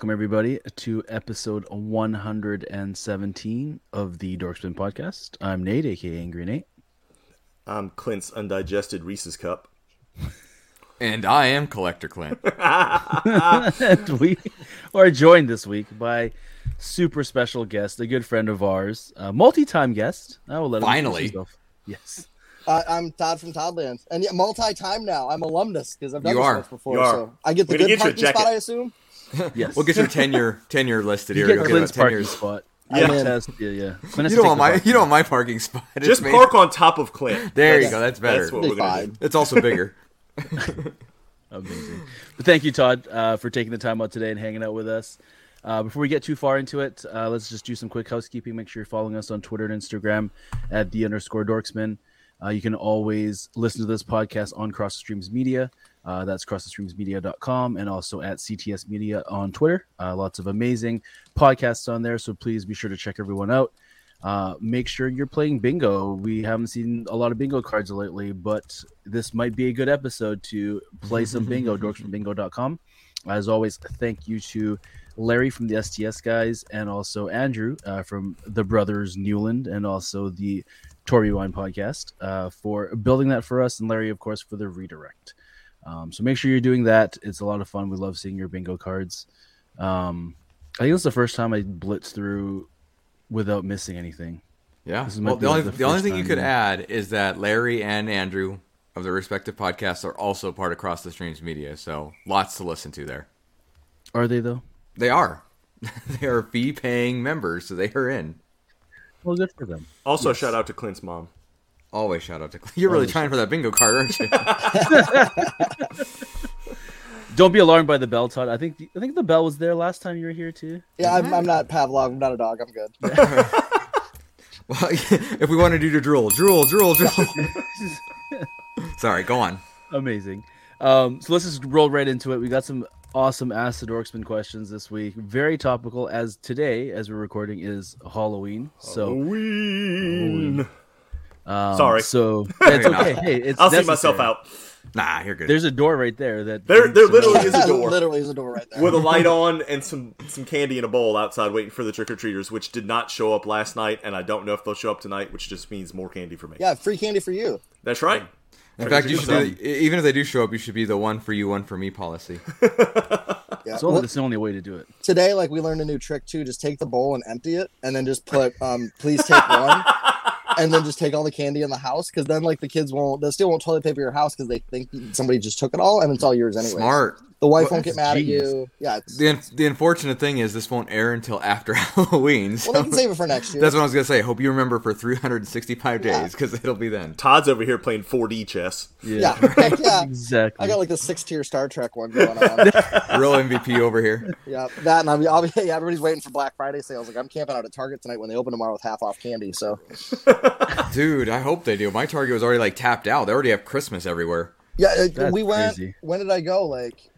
welcome everybody to episode 117 of the Dorksmen podcast. I'm Nate, aka Angry Nate. I'm Clint's undigested Reese's cup. And I am Collector Clint. and we are joined this week by super special guest, a good friend of ours, a multi-time guest. I will let him Finally. introduce himself. Yes. Uh, I'm Todd from Toddlands, and yeah, multi-time now. I'm alumnus because I've done You this are. before. You are. So I get the We're good get you a parking spot. I assume. Yes. We'll get your tenure tenure listed you here. get You'll Clint's parking years. spot. Yeah. Has- yeah, yeah. Clint You don't want my parking you don't want my parking spot. It's Just made- park on top of Clint. There you go. That's better. That's what we're gonna do. It's also bigger. Amazing. But thank you, Todd, uh, for taking the time out today and hanging out with us. Uh, before we get too far into it, uh, let's just do some quick housekeeping. Make sure you're following us on Twitter and Instagram at the underscore dorksmen. Uh, you can always listen to this podcast on Cross Streams Media. Uh, that's crossthestreamsmedia.com and also at CTS Media on Twitter. Uh, lots of amazing podcasts on there, so please be sure to check everyone out. Uh, make sure you're playing bingo. We haven't seen a lot of bingo cards lately, but this might be a good episode to play some bingo. dorksfrombingo.com. As always, thank you to Larry from the STS guys and also Andrew uh, from the Brothers Newland and also the Tori Wine podcast uh, for building that for us, and Larry, of course, for the redirect. Um, so make sure you're doing that. It's a lot of fun. We love seeing your bingo cards. Um, I think it's the first time I blitzed through without missing anything. Yeah. This might Well, the only like the the only thing you could yeah. add is that Larry and Andrew of the respective podcasts are also part of Cross the Streams Media, so lots to listen to there. Are they though? They are. they are fee paying members, so they are in. Well, good for them. Also, shout out to Clint's mom. Always shout out to You're really Always trying for that bingo card, aren't you? Don't be alarmed by the bell, Todd. I think I think the bell was there last time you were here too. Yeah, I'm, I'm not Pavlov. I'm not a dog. I'm good. well, if we want to do the drool, drool, drool, drool. Sorry, go on. Amazing. Um, so let's just roll right into it. We got some awesome Ask the Dorksmen questions this week. Very topical, as today, as we're recording, is Halloween. So, Halloween. Um, Sorry. So it's okay. Hey, it's I'll see myself out Nah, you're good. There's a door right there. That There- there literally is a door. Literally, is a door right there. with a light on and some some candy in a bowl outside, waiting for the trick or treaters, which did not show up last night, and I don't know if they'll show up tonight, which just means more candy for me. yeah, free candy for you. That's right. In fact, you should do, even if they do show up, you should be the one for you, one for me policy. Yeah. So Well, that's the only way to do it. today, like we learned a new trick too. Just take the bowl and empty it, and then just put um, please take one, and then just take all the candy in the house. Because then, like the kids won't, they still won't toilet paper your house because they think somebody just took it all, and it's all yours anyway. Smart. The wife Well, won't get mad genius. at you. Yeah, it's, The, the unfortunate thing is this won't air until after Halloween. So well, they can save it for next year. that's what I was gonna say. Hope you remember for 365 days because it'll be then. Todd's over here playing 4D chess. Yeah, yeah, right, yeah. exactly. I got like the six tier Star Trek one going on. Real MVP over here. yeah, that and I'm, I'll yeah, everybody's waiting for Black Friday sales. Like I'm camping out at Target tonight when they open tomorrow with half off candy. So Dude, I hope they do. My Target was already like tapped out. They already have Christmas everywhere. yeah, uh, That's we went. crazy. When did I go? Like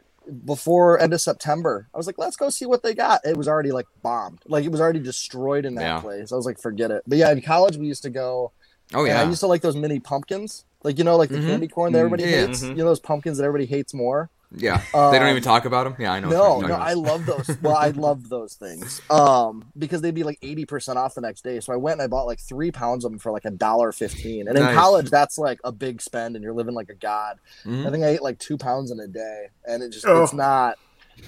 before end of September. I was like, let's go see what they got. It was already like bombed. Like it was already destroyed in that Yeah. place. I was like, forget it. But yeah, in college we used to go. Oh yeah. I used to like those mini pumpkins. Like you know, like the Mhm. candy corn that everybody Yeah. hates. Mhm. You know those pumpkins that everybody hates more. Yeah. they don't Um, even talk about them. Yeah, I know. No, no, about. I love those. Well, I love those things. Um, because they'd be like eighty percent off the next day. So I went and I bought like three pounds of them for like a dollar fifteen. And in Nice. college, that's like a big spend, and you're living like a god. Mhm. I think I ate like two pounds in a day, and it just Oh. it's not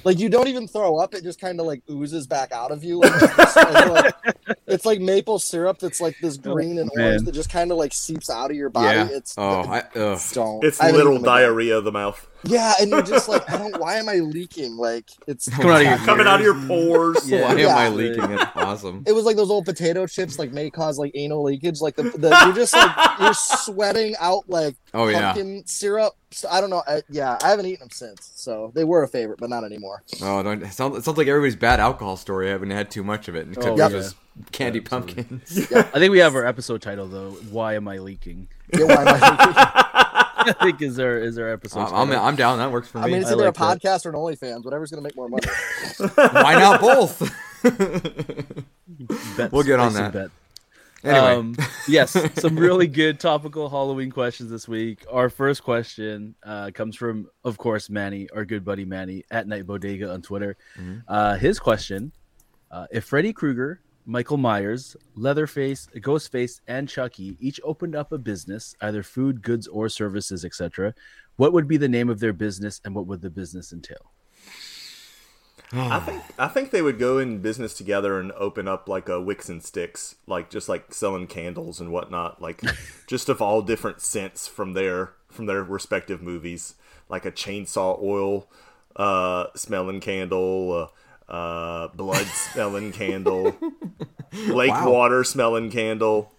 like you don't even throw up. It just kind of like oozes back out of you. Like, like, it's like maple syrup that's like this oh, green and Oh, man. orange that just kind of like seeps out of your body. Yeah. It's Oh, I, ugh. don't. It's I literal diarrhea of the mouth. Yeah, and you're just like, I don't. Why am I leaking? Like it's Coming out of your Coming out of your pores. Yeah. Why am I leaking? It's awesome. It was like those old potato chips, like may cause like anal leakage. Like the, the you're just like you're sweating out like Oh yeah. pumpkin syrup. So, I don't know. I, yeah, I haven't eaten them since. So they were a favorite, but not anymore. Oh, don't, it, sounds, it sounds like everybody's bad alcohol story. I haven't had too much of it. Oh, Except Oh, it yeah. Was candy Yeah, absolutely. pumpkins. I think we have our episode title though. Why am I leaking? Yeah, why am I, I think is our is our episode. I'm, I'm, title. I'm down. That works for me. I mean, it's either like a that. podcast or an OnlyFans. Whatever's gonna make more money. Why not both? Bets, We'll get on that. bet. Anyway. Um, yes, some really good topical Halloween questions this week. Our first question uh, comes from, of course, Manny, our good buddy Manny at Night Bodega on Twitter. Mhm. Uh, his question: uh, If Freddy Krueger, Michael Myers, Leatherface, Ghostface, and Chucky each opened up a business, either food, goods, or services, etc., what would be the name of their business, and what would the business entail? I think I think they would go in business together and open up like a wicks and sticks, like just like selling candles and whatnot, like just of all different scents from their from their respective movies, like a chainsaw oil uh, smelling candle, uh, uh, blood smelling candle, lake Wow. water smelling candle,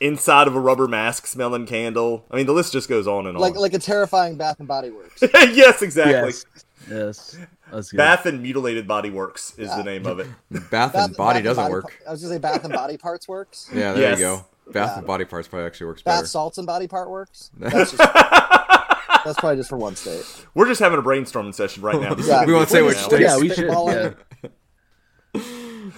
inside of a rubber mask smelling candle. I mean, the list just goes on and Like on. like a terrifying Bath and Body Works. yes, exactly. Yes, yes, that's good. Bath and Mutilated Body Works is Yeah. the name of it. Bath, Bath- and Body Bath doesn't Body work. Par- I was gonna say Bath and Body Parts works. Yeah, there Yes. you go. Bath Yeah. and Body Parts probably actually works Bath better. Bath salts and body part works. That's, just, that's probably just for one state. We're just having a brainstorming session right now. Yeah. We won't say thing which now. state. yeah, we should. Spitballing. Yeah.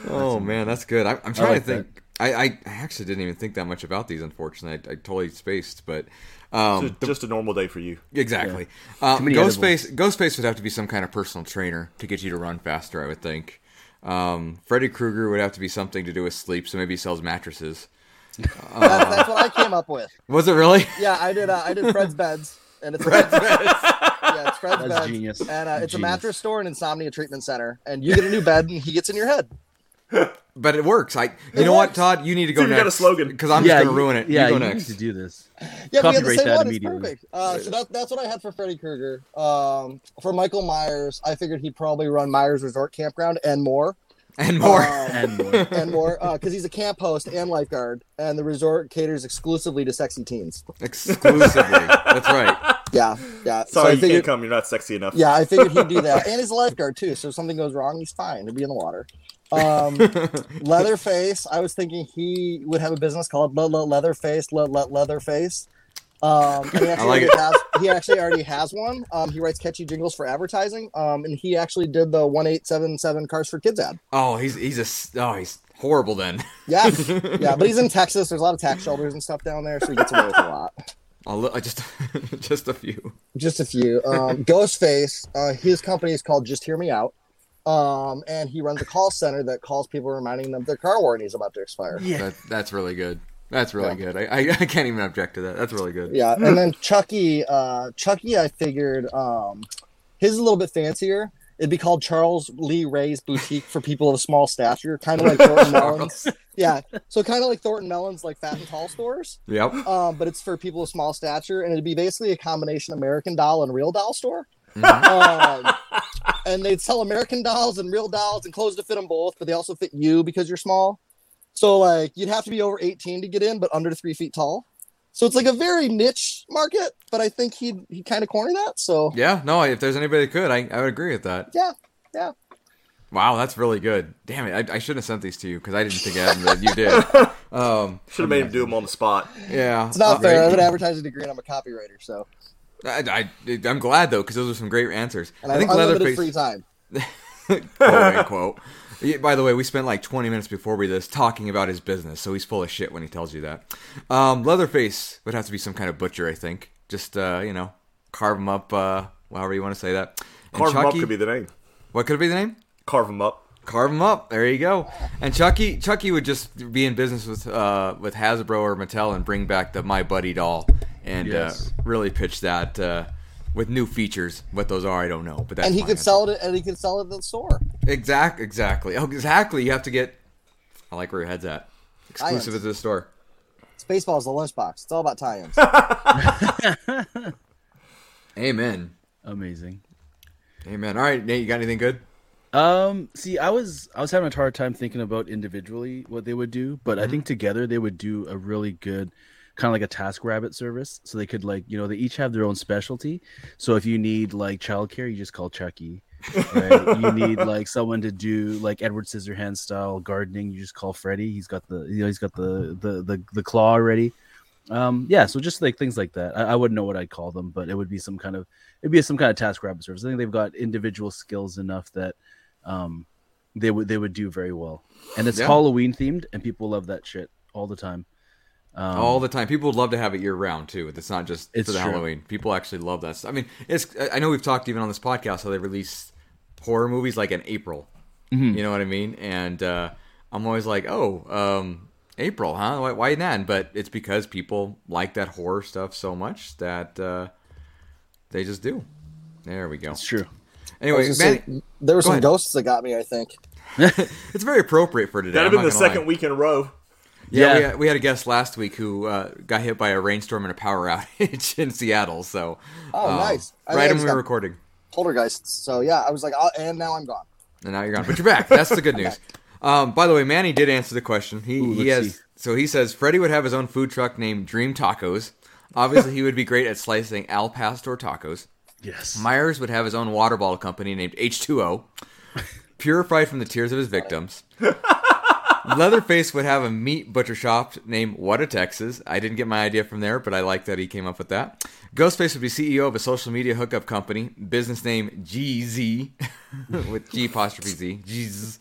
Oh man, that's good. I, I'm trying like to think. I, I actually didn't even think that much about these. Unfortunately, I, I totally spaced. But um, Just, just a normal day for you. exactly, um, many Ghostface. Ghostface would have to be some kind of personal trainer to get you to run faster. I would think. Um, Freddy Krueger would have to be something to do with sleep. So maybe he sells mattresses. That's, that's what I came up with. Was it really? Yeah, I did. Uh, I did Fred's beds, and it's Fred's beds. Yeah, it's Fred's That's beds, genius. and uh, it's a Genius. mattress store and insomnia treatment center. And you get a new bed, and he gets in your head. But it works. I. You It know what, works. Todd? You need to go So you got a slogan. because I'm yeah, just gonna ruin it. Yeah, you go need next. to do this. Yeah, we had the Copyright same that one. It's immediately. perfect. Uh, so that, that's what I had for Freddy Krueger. Um, for Michael Myers, I figured he'd probably run Myers Resort Campground and more. And more. Um, And more. and more because he's a camp host and lifeguard, and the resort caters exclusively to sexy teens. Exclusively. That's right. Yeah, yeah. so Sorry, I you figured, can't come. You're not sexy enough. yeah, I figured he'd do that, and he's a lifeguard too. So if something goes wrong, he's fine. He'll be in the water. Um, Leatherface, I was thinking he would have a business called Le- Le- Leatherface, Le- Le- Leatherface. Um, he actually, like already it. has, he actually already has one. Um, he writes catchy jingles for advertising. Um, and he actually did the one eight seven seven Cars for Kids ad. Oh, he's he's a s- oh he's horrible then. Yeah, yeah, but he's in Texas. There's a lot of tax shelters and stuff down there, so he gets away with a lot. I'll li- I just just a few. Just a few. Um, Ghostface, uh, his company is called Just Hear Me Out. Um, and he runs a call center that calls people reminding them their car warranty is about to expire. Yeah. That, that's really good. That's really Yeah. good. I, I I can't even object to that. That's really good. Yeah, and then Chucky, uh, Chucky, I figured um, his is a little bit fancier. It'd be called Charles Lee Ray's Boutique for people of small stature, kind of like Thornton Melon's. Yeah, so kind of like Thornton Melon's, like fat and tall stores. Yep. Um, but it's for people of small stature, and it'd be basically a combination American Doll and Real Doll store. Mhm. Um, and they'd sell American dolls and real dolls and clothes to fit them both, but they also fit you because you're small. So like you'd have to be over 18 to get in, but under three feet tall. So it's like a very niche market, but I think he'd he kind of corner that. So Yeah. No. If there's anybody that could, I I would agree with that. yeah, yeah. Wow, that's really good. Damn it, I, I should have sent these to you because I didn't think I had them, but you did. Um, Should have made him do them on the spot. yeah, It's not Uh, fair. I right. have an advertising degree and I'm a copywriter, so I, I, I'm glad though because those are some great answers. and I I think have unlimited Leatherface, free time. quote unquote. Yeah, By the way, we spent like 20 minutes before we this talking about his business, so he's full of shit when he tells you that. Um, Leatherface would have to be some kind of butcher, I think. Just uh, you know, carve him up, uh, however you want to say that. And Carve him up Chucky- could be the name. what could it be the name? Carve him up. Carve him up. There you go. And Chucky, Chucky would just be in business with uh, with Hasbro or Mattel and bring back the My Buddy doll and Yes. uh, really pitch that uh, with new features. What those are, I don't know. But that's And he fine. could sell it and he could sell it at the store. Exact, exactly. Oh, exactly. You have to get. I like where your head's at. Exclusive at the store. Spaceballs the lunchbox. It's all about tie-ins. Amen. Amazing. Amen. All right, Nate, you got anything good? Um, see, I was I was having a hard time thinking about individually what they would do, but I think together they would do a really good kind of like a TaskRabbit service. So they could like, you know, they each have their own specialty. So if you need like childcare, you just call Chucky. Right? you need like someone to do like Edward Scissorhands style gardening, you just call Freddy. He's got the you know, he's got the the the, the claw already. Um, yeah, so just like things like that. I, I wouldn't know what I'd call them, but it would be some kind of it'd be some kind of TaskRabbit service. I think they've got individual skills enough that um they would they would do very well. And it's Yeah. Halloween themed and people love that shit. all the time. Um, all the time. People would love to have it year round too. It's not just It's for the true. Halloween. People actually love that. stuff. I mean, it's. I know we've talked even on this podcast how they release horror movies like in April. Mm-hmm. You know what I mean? And uh, I'm always like, oh, um, April, huh? Why, why then? But it's because people like that horror stuff so much that uh, they just do. There we go. it's true. I Anyway, man, say, there were go some ahead. ghosts that got me. I think. it's very appropriate for today. That'd have been the second lie. week in a row. Yeah, We, Yeah. had, we had a guest last week who uh, got hit by a rainstorm and a power outage in Seattle. So, Oh, um, nice. I right when we were got- recording, Poltergeists. So yeah, I was like, oh, and now I'm gone. and now you're gone, but you're back. That's the good news. Um, by the way, Manny did answer the question. He Ooh, he has see. so he says Freddie would have his own food truck named Dream Tacos. Obviously, he would be great at slicing Al Pastor tacos. Yes. Myers would have his own water bottle company named H2O, purified from the tears of his victims. Leatherface would have a meat butcher shop named What a Texas. I didn't get my idea from there, but I like that he came up with that. Ghostface would be CEO of a social media hookup company, business name GZ, with G apostrophe Z. GZ.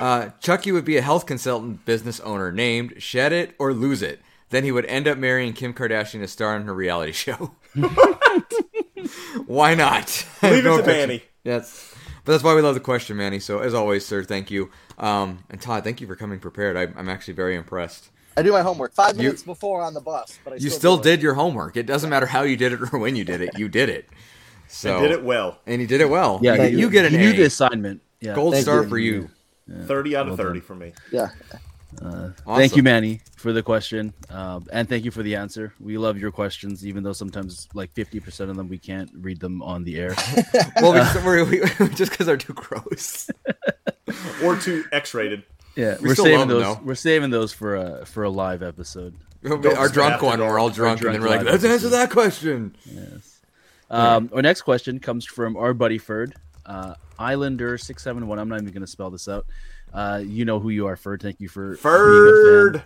Uh, Chucky would be a health consultant business owner named Shed It or Lose It. Then he would end up marrying Kim Kardashian to star in her reality show. Why not? Leave it no to. Manny. Yes. But that's why we love the question, Manny. So, as always, sir, thank you. Um, and Todd, thank you for coming prepared. I, I'm actually very impressed. I do my homework five You- minutes before on the bus, but I You still, still do it. did your homework. It doesn't matter how you did it or when you did it. You did it. So, Did it well. and you did it well. Yeah, you, you you. get an you A. knew the assignment. Yeah. Gold star you. for you. Thirty out of well thirty done. for me. Yeah. Awesome. Thank you, Manny, for the question, um, and thank you for the answer. We love your questions, even though sometimes, like fifty percent of them, we can't read them on the air. Well, we just, we're, we, just because they're too gross. Or too X-rated. Yeah, We we are saving love them, those. We're saving those for a for a live episode. Our drunk one, dark. we're all Our drunk, and then we're like, let's live answer that question. Yes. Um, Our next question comes from our buddy Ferd, uh, Islander six seven one. I'm not even going to spell this out. Uh, you know who you are, Ferd. Thank you for being. Ferd.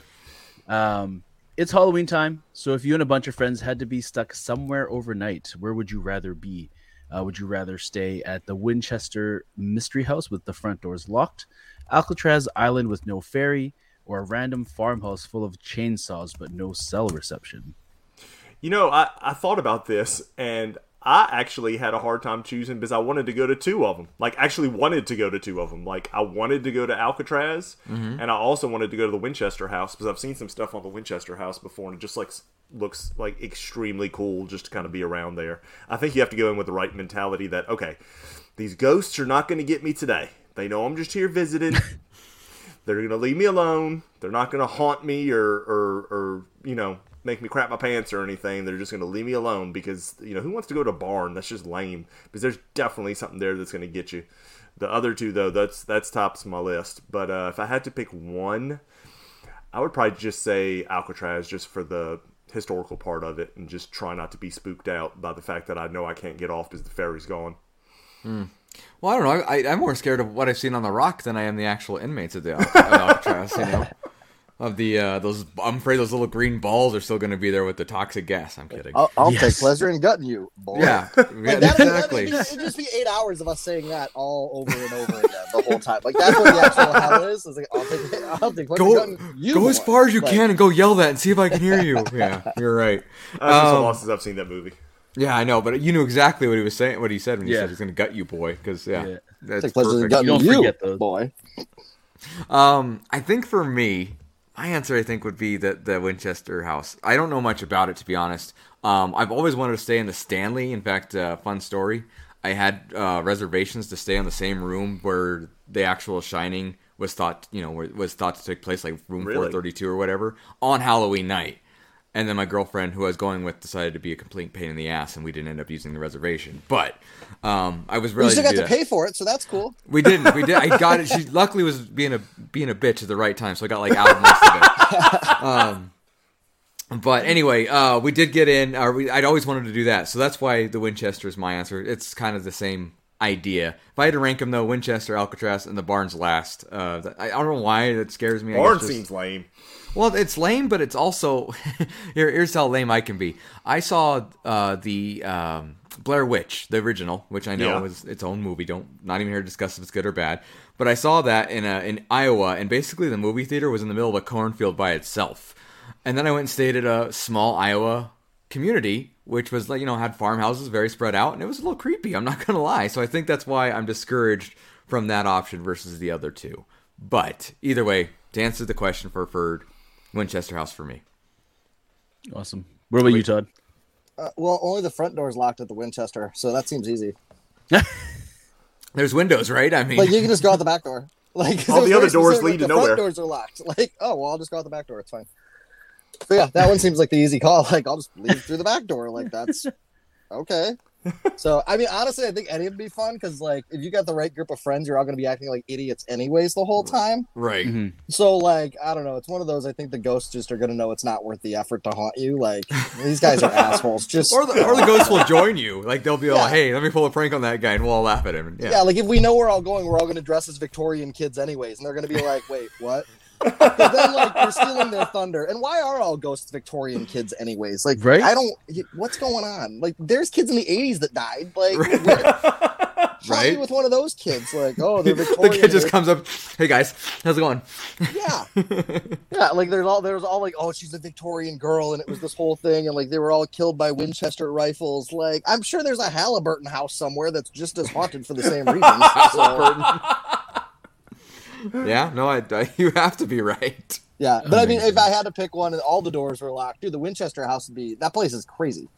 Um, it's Halloween time, so if you and a bunch of friends had to be stuck somewhere overnight, where would you rather be? Uh, would you rather stay at the Winchester Mystery House with the front doors locked, Alcatraz Island with no ferry, or a random farmhouse full of chainsaws but no cell reception? You know, I, I thought about this and I actually had a hard time choosing because I wanted to go to two of them. Like, actually wanted to go to two of them. Like, I wanted to go to Alcatraz mm-hmm. and I also wanted to go to the Winchester house because I've seen some stuff on the Winchester house before and it just like looks like extremely cool just to kind of be around there. I think you have to go in with the right mentality that, okay, these ghosts are not going to get me today. They know I'm just here visiting. They're gonna leave me alone. They're not gonna haunt me or, or, or you know make me crap my pants or anything. They're just gonna leave me alone because you know who wants to go to a barn? That's just lame. Because there's definitely something there that's gonna get you. The other two though, that's that's tops my list. But uh, if I had to pick one, I would probably just say Alcatraz just for the historical part of it and just try not to be spooked out by the fact that I know I can't get off because the ferry's gone. Well, I don't know. I, I'm more scared of what I've seen on the Rock than I am the actual inmates of the Alcatraz. You know, of the uh, those. I'm afraid those little green balls are still going to be there with the toxic gas. I'm kidding. I'll, I'll Yes. take pleasure in gutting you, boy. yeah, Like yeah, that, exactly. That'd, it'd just be eight hours of us saying that all over and over again the whole time. Like that's what the actual hell is. It's like I'll take, I'll take pleasure in Go, gutting you. go as far as you Like, can and go yell that and see if I can hear you. Yeah, you're right. That's been so Um, long since I've seen that movie. Yeah, I know, but you knew exactly what he was saying. What he said when he Yeah. said he's going to gut you, boy. Because yeah, Yeah. that's Take pleasure in perfect. gutting You don't you, forget those. boy. Um, I think for me, my answer I think would be the the Winchester House. I don't know much about it to be honest. Um, I've always wanted to stay in the Stanley. In fact, uh, fun story. I had uh, reservations to stay in the same room where the actual Shining was thought, you know, was thought to take place, like room Really? 432 or whatever, on Halloween night. And then my girlfriend, who I was going with, decided to be a complete pain in the ass, and we didn't end up using the reservation. But um, I was You really still to got do to that. pay for it, so that's cool. We didn't. We did. I got it. She luckily was being a being a bitch at the right time, so I got like out of most of it. Um, but anyway, uh, we did get in. Or we, I'd always wanted to do that, so that's why the Winchester is my answer. It's kind of the same idea. If I had to rank them though, Winchester, Alcatraz, and the Barnes last. Uh, I I don't know why that scares me. I Barn guess just- seems lame. Well, it's lame, but it's also here. Here's how lame I can be. I saw uh, the um, Blair Witch, the original, which I know Yeah. was its own movie. Don't not even here to discuss if it's good or bad. But I saw that in a, in Iowa, and basically the movie theater was in the middle of a cornfield by itself. And then I went and stayed at a small Iowa community, which was like you know had farmhouses very spread out, and it was a little creepy. I'm not gonna lie. So I think that's why I'm discouraged from that option versus the other two. But either way, to answer the question for Ferd, Winchester House for me. Awesome. What about you, Todd? Uh, well, only the front door is locked at the Winchester, so that seems easy. There's windows, right? I mean, Like you can just go out the back door. Like All the other doors lead like, to the nowhere. Front doors are locked. Like oh well, I'll just go out the back door. It's fine. But yeah, that one seems like the easy call. Like I'll just leave through the back door. Like that's okay. So I mean, honestly, I think any would be fun because like if you got the right group of friends, you're all going to be acting like idiots anyways the whole time. right. Mhm. So like I don't know, it's one of those. I think the ghosts just are going to know it's not worth the effort to haunt you. Like these guys are assholes. Just Or the, or the ghosts will join you. Like they'll be all, Yeah. "Hey, let me pull a prank on that guy," and we'll all laugh at him. Yeah. Yeah, like if we know we're all going, we're all going to dress as Victorian kids anyways, and they're going to be like, "Wait, what?" 'Cause then like you're stealing their thunder. And why are all ghosts Victorian kids anyways? Like, Right? I don't. What's going on? Like, there's kids in the '80s that died. Like, right? Right? with one of those kids. Like, oh, they're the kid just comes up, "Hey guys, how's it going?" yeah, yeah. Like there's all there's all like, oh, she's a Victorian girl, and it was this whole thing, and like they were all killed by Winchester rifles. Like, I'm sure there's a Halliburton house somewhere that's just as haunted for the same reasons. So, yeah. No, I, I- you have to be right. yeah, but I mean, if I had to pick one, and all the doors were locked, dude, the Winchester house would be that place is crazy.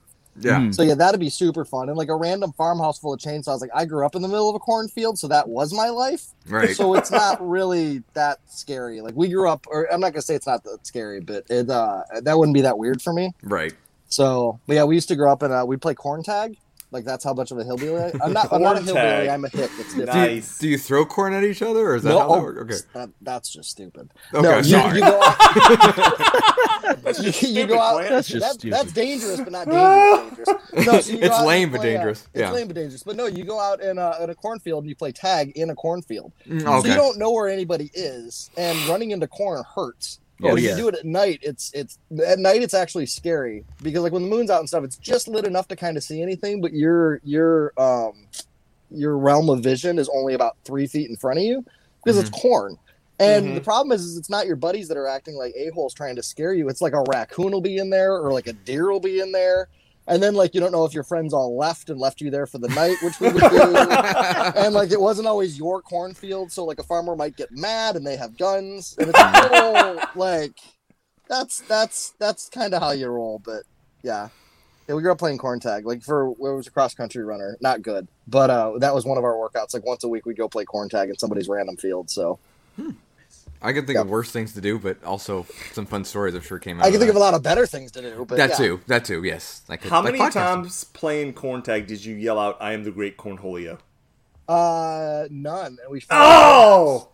Yeah. Mhm. So yeah, that'd be super fun, and like a random farmhouse full of chainsaws. Like I grew up in the middle of a cornfield, so that was my life. Right. So it's not really that scary. Like we grew up, or I'm not gonna say it's not that scary, but it uh that wouldn't be that weird for me. right. So yeah, we used to grow up and uh, we play corn tag. Like that's how much of a hillbilly I, I'm not. I'm not a hillbilly. tag. I'm a hick. It's different. Do you, Nice. do you throw corn at each other, or is that No, how that works? Okay. that, that's just stupid. Okay, no, you, sorry. you go out. That's you, just you go out. That's that- stupid. That's dangerous, but not dangerous. dangerous. No, so It's out and lame, but play, uh, dangerous. it's Yeah. lame but dangerous. But no, you go out in a, in a cornfield and you play tag in a cornfield. Mm, So you don't know where anybody is, and running into corn hurts. Oh, But if yeah. you do it at night, it's it's at night it's actually scary because like when the moon's out and stuff, it's just lit enough to kind of see anything, but your your um your realm of vision is only about three feet in front of you because it's corn. And Mhm. the problem is, is it's not your buddies that are acting like a holes trying to scare you. It's like a raccoon will be in there or like a deer will be in there. And then like you don't know if your friends all left and left you there for the night, which we would do. and like it wasn't always your cornfield, so like a farmer might get mad and they have guns, and it's a little like that's that's that's kind of how you roll. But yeah, yeah, we grew up playing corn tag. Like for it was a cross country runner, not good, but uh, that was one of our workouts. Like once a week, we'd go play corn tag in somebody's random field. So I can think Yeah. of worse things to do, but also some fun stories I'm sure came out. I can think of a lot of better things to do. But that yeah. too. That too. Yes. Like How like many podcasting. times playing corn tag did you yell out, "I am the great cornholio"? Uh, none. And we. Oh,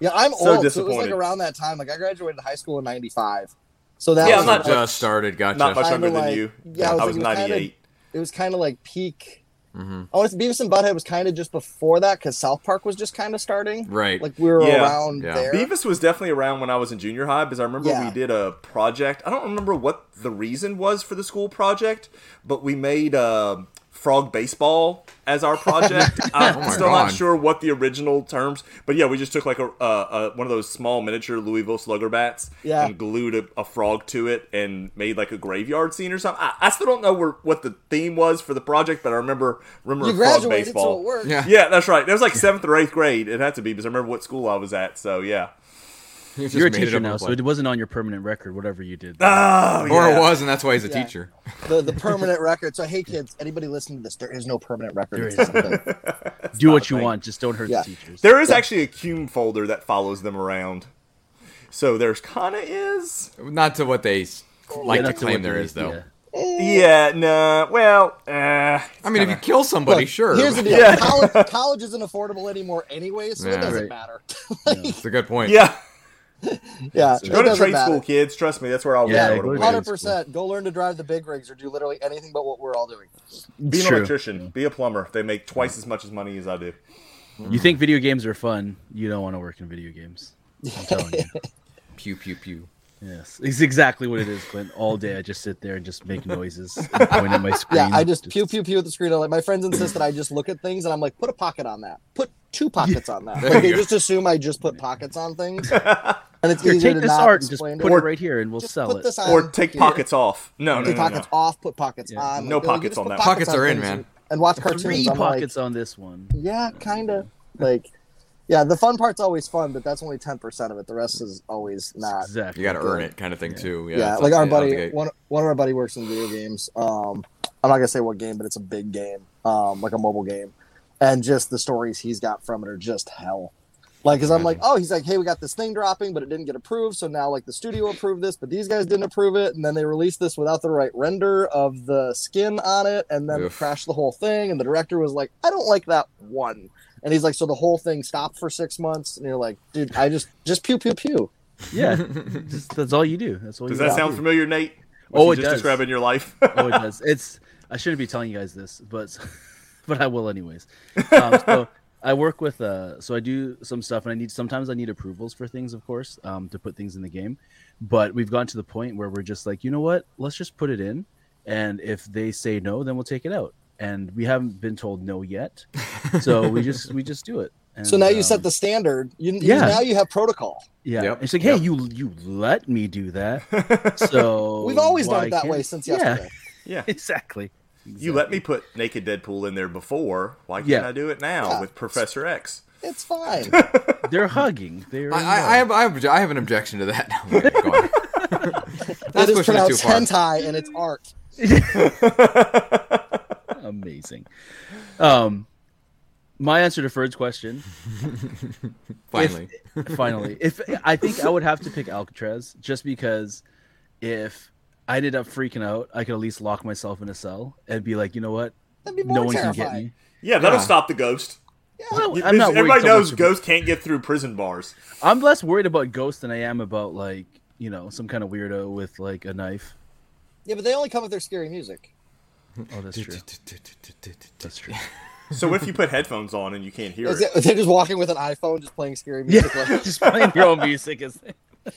Yeah, I'm So old, so it was like disappointed. around that time. Like I graduated high school in '95, so that Yeah, was I'm not like, Just started. Gotcha. not much Kinda younger than like- you. yeah, I was I was it was kinda- ninety-eight. it was kind of like peak. Mhm. Oh, it's Beavis and Butthead was kind of just before that because South Park was just kind of starting. Right. Like we were Yeah. around Yeah. there. Beavis was definitely around when I was in junior high because I remember Yeah. we did a project. I don't remember what the reason was for the school project, but we made uh, frog baseball as our project. I'm Oh my still not sure what the original terms, but yeah, we just took like a, uh, uh, one of those small miniature Louisville Slugger bats Yeah. and glued a, a frog to it and made like a graveyard scene or something. I, I still don't know where, what the theme was for the project, but I remember remember you frog graduated, baseball. so it worked. Yeah. Yeah, that's right. It was like seventh or eighth grade. It had to be because I remember what school I was at. So yeah. You just You're a teacher now, so it wasn't on your permanent record, whatever you did. Oh, Or yeah. it was, and that's why he's a Yeah. teacher. The the permanent record. So hey kids, anybody listening to this, there is no permanent record. There It's is. something. Do what you thing. want, just don't hurt Yeah. the teachers. There is actually a Cume folder that follows them around. So there's kind of is. Not to what they like Yeah, to claim what there they- is, though. yeah. Yeah, no. Well, uh, I mean, if you kill somebody, Look, sure. Here's the deal. Yeah. College, college isn't affordable anymore anyway, so Yeah. it doesn't Right. matter. It's a good point. yeah. yeah, Go to trade matter. school, kids. Trust me, that's where I'll Yeah, win. 100%. Go learn to drive the big rigs or do literally anything but what we're all doing. Be an True. electrician. Be a plumber. They make twice as much as money as I do. You think video games are fun? You don't want to work in video games. I'm telling you. Pew pew pew. Yes, it's exactly what it is, Clint. All day I just sit there and just make noises and point at my screen. Yeah, I just pew pew pew at the screen. Like my friends insist that I just look at things, and I'm like, put a pocket on that. Put two pockets on that. Like, they go. just assume I just put pockets on things, and it's Here, easier take to this not art and just explain put it. it right here, and we'll sell it. Or take here. pockets off. No, no, Take no, no. pockets off. Put pockets Yeah. on. No Like, pockets just on that. Pockets are in, man. And, and watch cartoons. Three I'm like, pockets on this one. yeah, kind of. Like, yeah, the fun part's always fun, but that's only ten percent of it. The rest is always not. Exactly. You got to earn it, kind of thing Yeah. too. Yeah, Yeah, it's like our out buddy, one one of our buddy works in video games. Um, I'm not gonna say what game, but it's a big game, um, like a mobile game, and just the stories he's got from it are just hell. Like, cause I'm like, oh, he's like, hey, we got this thing dropping, but it didn't get approved, so now like the studio approved this, but these guys didn't approve it, and then they released this without the right render of the skin on it, and then Oof. crashed the whole thing, and the director was like, I don't like that one, and he's like, so the whole thing stopped for six months, and you're like, dude, I just just pew pew pew. Yeah, just, that's all you do. That's all Does you that do. sound familiar, Nate? What Oh, it just does. describing your life. oh, it does. It's. I shouldn't be telling you guys this, but but I will anyways. Um, so I work with. Uh, so I do some stuff, and I need sometimes I need approvals for things, of course, um, to put things in the game. But we've gotten to the point where we're just like, you know what? Let's just put it in, and if they say no, then we'll take it out. And we haven't been told no yet, so we just we just do it. And, So now you um, set the standard. You, you yeah. now you have protocol. Yeah, Yep, it's like, hey, yep. you you let me do that. So We've always done it that can't- way since Yeah, yesterday. yeah. exactly. You let me put Naked Deadpool in there before. Why can't Yeah. I do it now Yeah. with Professor X? It's fine. They're hugging. They're I, I, I have I have I have an objection to that. Okay, go on. it That's is pushing it too pronounced far. hentai and it's art. Amazing. Um, my answer to Ferd's question, Finally, finally, if I think I would have to pick Alcatraz, just because if I ended up freaking out, I could at least lock myself in a cell and be like, you know what, be no more one can get me. Yeah, that'll Yeah. stop the ghost. Well, I'm not everybody so knows ghosts can't get through prison bars. I'm less worried about ghosts than I am about like you know some kind of weirdo with like a knife. Yeah, but they only come with their scary music. Oh, that's true. That's true. So what if you put headphones on and you can't hear Is it? it- They're just walking with an iPhone, just playing scary music. Yeah, Like, just playing your own music is.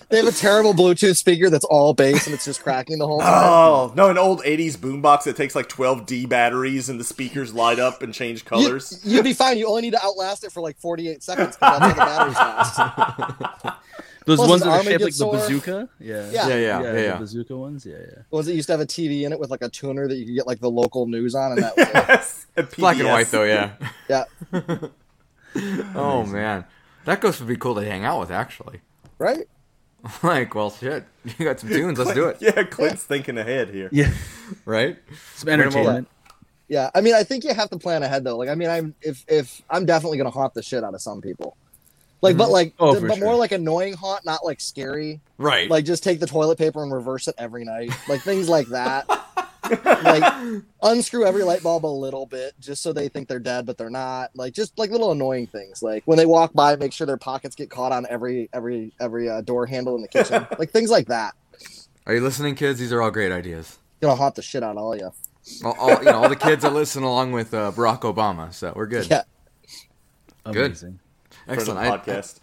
they have a terrible Bluetooth speaker that's all bass and it's just cracking the whole oh, time. Oh no, an old '80s boombox that takes like 12 D batteries and the speakers light up and change colors. you'd be fine. You only need to outlast it for like 48 seconds because that's how the batteries last. Those Plus ones that are shaped get like the bazooka. Yeah. Yeah. Yeah, yeah, yeah, the yeah. bazooka ones. Yeah, yeah. Was it used to have a TV in it with like a tuner that you could get like the local news on, and that was. Yes, Black and white though, yeah. yeah, Oh man, that ghost would be cool to hang out with. Actually, right. like, well, shit, you got some tunes. Let's do it. Yeah, Clint's thinking ahead here. Yeah. Right? Some entertainment. Yeah, I mean, I think you have to plan ahead though. Like, I mean, I'm if if I'm definitely gonna haunt the shit out of some people. Like, but like, Oh, th- for but more like annoying haunt, not like scary. Right. Like, just take the toilet paper and reverse it every night, like things like that. like, unscrew every light bulb a little bit, just so they think they're dead, but they're not. Like, just like little annoying things. Like when they walk by, make sure their pockets get caught on every every every uh, door handle in the kitchen. like things like that. Are you listening, kids? These are all great ideas. Gonna haunt the shit out of all you. All, all you know, all the kids that listen along with uh, Barack Obama. So we're good. Yeah. Good. Amazing. Excellent Excellent. I, podcast.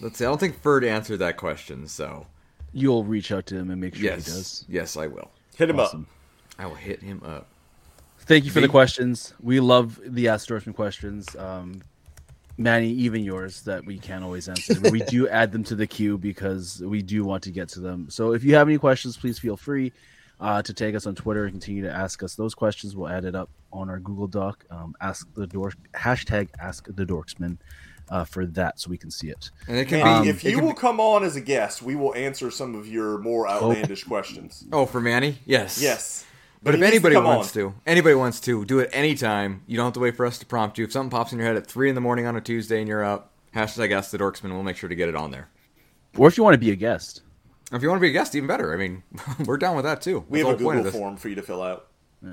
let's see. I don't think Ferd answered that question. So You'll reach out to him and make sure yes, he does. yes, I will. Hit him Awesome. I will hit him up. Thank you for the questions. We love the Ask Dorksmen questions. Um, Manny, even yours that we can't always answer. But we do add them to the queue because we do want to get to them. So if you have any questions, please feel free uh, to tag us on Twitter and continue to ask us those questions. We'll add it up on our Google Doc. Um, ask the dork hashtag Ask the Dorksmen uh, for that so we can see it. And it can Manny, be. if you will be- come on as a guest, we will answer some of your more outlandish questions. oh, for Manny, yes, Yes. But, he if needs to anybody wants on. to, anybody wants to, do it anytime. You don't have to wait for us to prompt you. If something pops in your head at three in the morning on a Tuesday and you're up, hashtag Ask the Dorksmen. We'll make sure to get it on there. Or if you want to be a guest. If you want to be a guest, even better. I mean, we're down with that too. We That's have a the point Google form for you to fill out.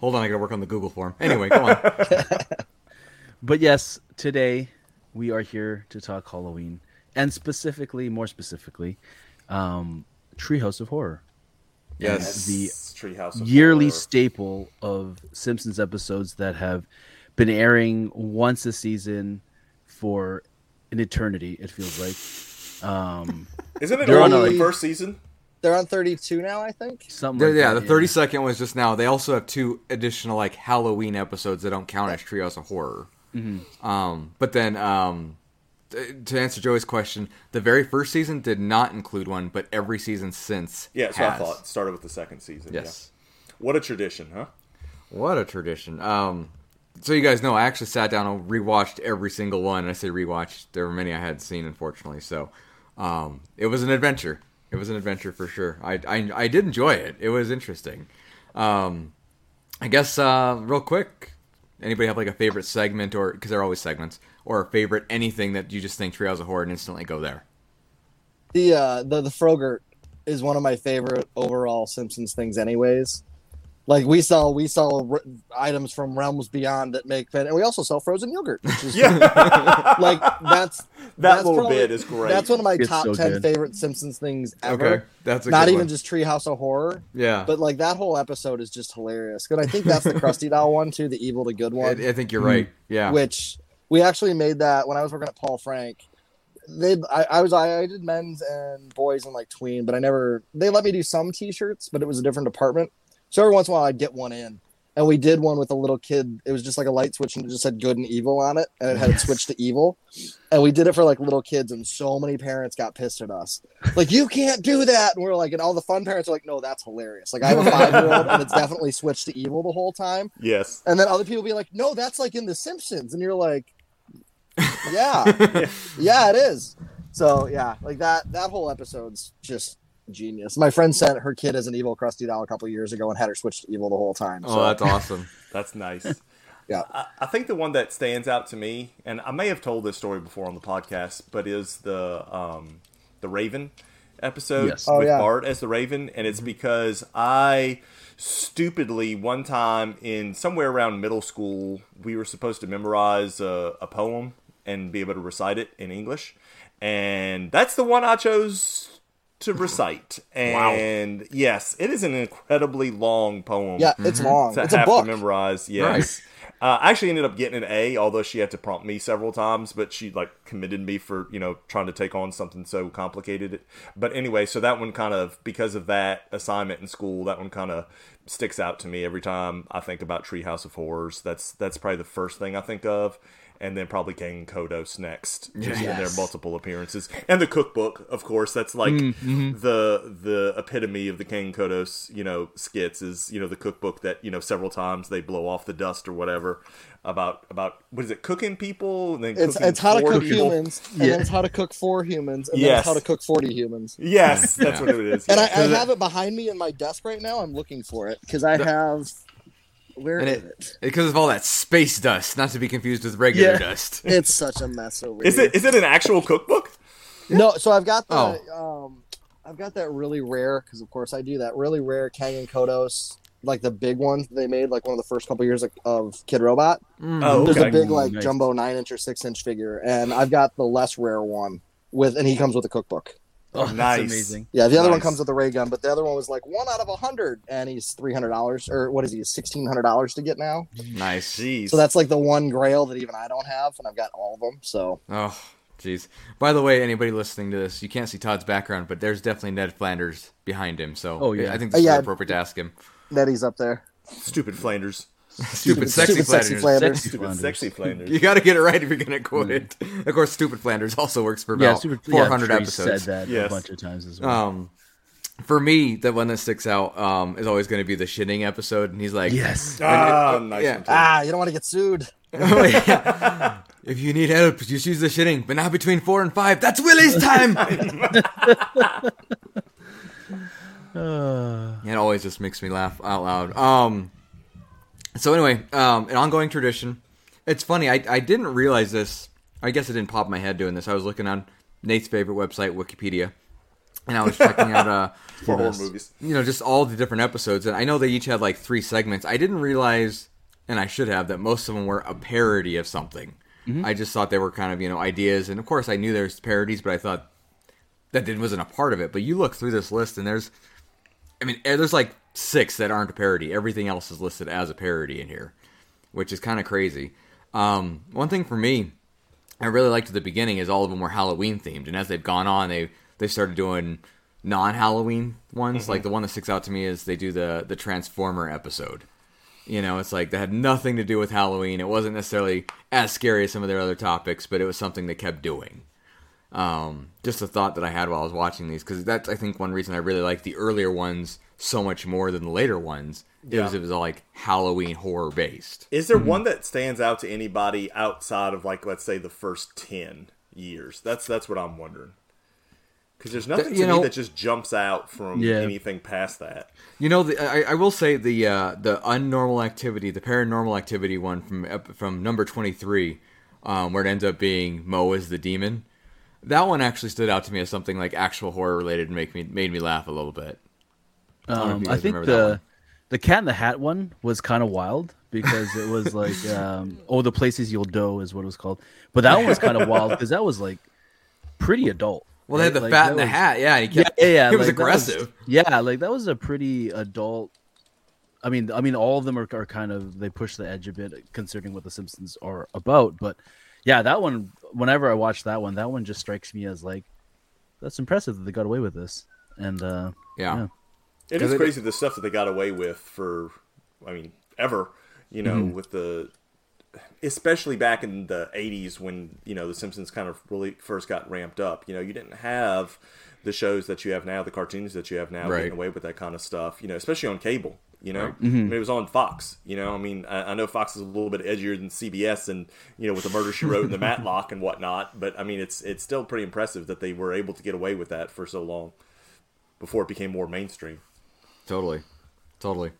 Hold on, I gotta work on the Google form. Anyway, go on. But yes, today we are here to talk Halloween and specifically, more specifically, um, Treehouse of Horror. yes. the Treehouse of yearly Horror. staple of Simpsons episodes that have been airing once a season for an eternity. It feels like. Um, Isn't it They're on, only like- the first season? They're on 32 now, I think. Something. Like yeah, that, the thirty second was just now. They also have two additional like Halloween episodes that don't count as Treehouse of Horror. Um, but then um, to answer Joey's question, the very first season did not include one, but every season since Yeah, so I has. thought. Started with the second season. Yes. Yeah. What a tradition, huh? What a tradition. Um, so you guys know, I actually sat down and rewatched every single one. And I say rewatched. There were many I hadn't seen, unfortunately. So um, it was an adventure. It was an adventure for sure. I, I, I did enjoy it. It was interesting. Um, I guess uh, real quick, anybody have like a favorite segment or because they're always segments or a favorite anything that you just think Treehouse of Horror and instantly go there? The uh the the Frogurt is one of my favorite overall Simpsons things, anyways. Like we sell we sell r- items from realms beyond that make fan and we also sell frozen yogurt, which is Yeah. like that's that that's little probably- bit is great. That's one of my It's top so ten good. favorite Simpsons things ever. Okay, that's a Not good even one. just Treehouse of Horror, yeah. but like that whole episode is just hilarious. Because I think that's the Krusty Doll one too, the evil to good I, one. I think you're right. Hmm. Yeah. which we actually made that when I was working at Paul Frank. They, I, I was, I, I did men's and boys and like tween, but I never. They let me do some T-shirts, but it was a different department. So every once in a while, I'd get one in, and we did one with a little kid. It was just like a light switch, and it just said "good" and "evil" on it, and it had it switched to evil. And we did it for like little kids, and so many parents got pissed at us, like you can't do that. And we're like, and all the fun parents are like, no, that's hilarious. Like I have a five year old, and it's definitely switched to evil the whole time. yes. And then other people be like, no, that's like in The Simpsons. And you're like, yeah, yeah, it is. So yeah, like that, that whole episode's just genius. My friend sent her kid as an evil Krusty doll a couple years ago and had her switch to evil the whole time. So oh, that's awesome. That's nice. Yeah. I, I think the one that stands out to me, and I may have told this story before on the podcast, but is the um, the Raven episode Yes. Oh, with yeah. Bart as the Raven, and it's because I stupidly one time in somewhere around middle school we were supposed to memorize a, a poem and be able to recite it in English, and that's the one I chose to recite. And yes, it is an incredibly long poem yeah, it's long. to It's a have book. to memorize. Yes. Uh, I actually ended up getting an A, although she had to prompt me several times, but she like committed me for you know trying to take on something so complicated. But anyway, so that one kind of because of that assignment in school, that one kind of sticks out to me every time I think about Treehouse of Horrors. That's that's probably the first thing I think of. And then probably Kang Kodos next, just in their multiple appearances, and the cookbook, of course. That's like mm, mm-hmm. the the epitome of the Kang Kodos, you know, skits is you know the cookbook that you know several times they blow off the dust or whatever about about what is it cooking people and then It's, cooking it's how to cook people. humans, and Yeah. then it's how to cook four humans, and then it's how to cook 40 humans. Yes, that's what it is. And I. I have it behind me in my desk right now. I'm looking for it because I have. Where And is it, it? because of all that space dust, not to be confused with regular Yeah. dust. It's such a mess over is here. it is it an actual cookbook? No, so I've got the Oh. um, I've got that really rare because of course I do that really rare Kang and Kodos, like the big one they made like one of the first couple years of, of Kidrobot. Oh, There's a big like Nice. jumbo nine inch or six inch figure, and I've got the less rare one with, and he comes with a cookbook. Oh, that's Nice. amazing. Yeah, the other one comes with a ray gun, but the other one was like one out of a hundred, and he's three hundred dollars or what is he sixteen hundred dollars to get now? Nice. Jeez. So that's like the one Grail that even I don't have, and I've got all of them. So Oh, jeez. By the way, anybody listening to this, you can't see Todd's background, but there's definitely Ned Flanders behind him. So Oh, yeah. I think this Uh, yeah. is appropriate to ask him. Neddie's up there. stupid Flanders. Stupid, sexy stupid, sexy Flanders. Flanders. Stupid Flanders. sexy Flanders. You got to get it right if you're going to quote it. Of course, Stupid Flanders also works for Yeah, about super, yeah, 400 Trey episodes. Said that Yes. a bunch of times as well. Um, for me, the one that sticks out um, is always going to be the shinning episode, and he's like, yes. Ah, nice yeah. Ah, you don't want to get sued. Oh, yeah. If you need help, just use the shinning, but not between four and five. That's Willie's time. Uh, It always just makes me laugh out loud. Um, so anyway, um, an ongoing tradition. It's funny. I, I didn't realize this. I guess it didn't pop in my head doing this. I was looking on Nate's favorite website, Wikipedia, and I was checking out, uh, For horror movies. you know, just all the different episodes. And I know they each had like three segments. I didn't realize, and I should have, that most of them were a parody of something. I just thought they were kind of you know ideas, and of course I knew there's parodies, but I thought that didn't wasn't a part of it. But you look through this list, and there's I mean, eh, there's like six that aren't a parody. Everything else is listed as a parody in here, which is kind of crazy. Um, one thing for me, I really liked at the beginning is all of them were Halloween themed, and as they've gone on, they they started doing non-Halloween ones. Like the one that sticks out to me is they do the the Transformer episode. You know, it's like that had nothing to do with Halloween. It wasn't necessarily as scary as some of their other topics, but it was something they kept doing. Um, just a thought that I had while I was watching these because that's I think one reason I really like the earlier ones so much more than the later ones. It was it was all like Halloween horror based. Is there one that stands out to anybody outside of like let's say the first ten years? That's that's what I'm wondering. Because there's nothing you to know- me that just jumps out from Yeah. anything past that. You know, the, I, I will say the uh, the unnormal activity, the paranormal activity one from from number twenty three, um, where it ends up being Moe is the demon. That one actually stood out to me as something like actual horror related, and make me made me laugh a little bit. Don't know if Um, you I think the the Cat in the Hat one was kind of wild because it was like, um, oh, the places you'll D'oh is what it was called. But that one was kind of wild because that was like pretty adult. Well, they had the Like, fat in the was- hat, yeah. He Yeah, kept, yeah, yeah. He was like, that aggressive. yeah, like that was a pretty adult. I mean, I mean, all of them are, are kind of they push the edge a bit considering what the Simpsons are about. But yeah, that one. Whenever I watch that one, that one just strikes me as like that's impressive that they got away with this. And uh, yeah. yeah. It is crazy the stuff that they got away with for, I mean, ever. You know, Mm-hmm. with the, especially back in the '80s when you know the Simpsons kind of really first got ramped up. You know, you didn't have the shows that you have now, the cartoons that you have now, Right. getting away with that kind of stuff. You know, especially on cable. You know, I mean, it was on Fox. You know, I mean, I, I know Fox is a little bit edgier than CBS, and you know, with the Murder She Wrote and the Matlock and whatnot. But I mean, it's it's still pretty impressive that they were able to get away with that for so long before it became more mainstream. Totally, totally.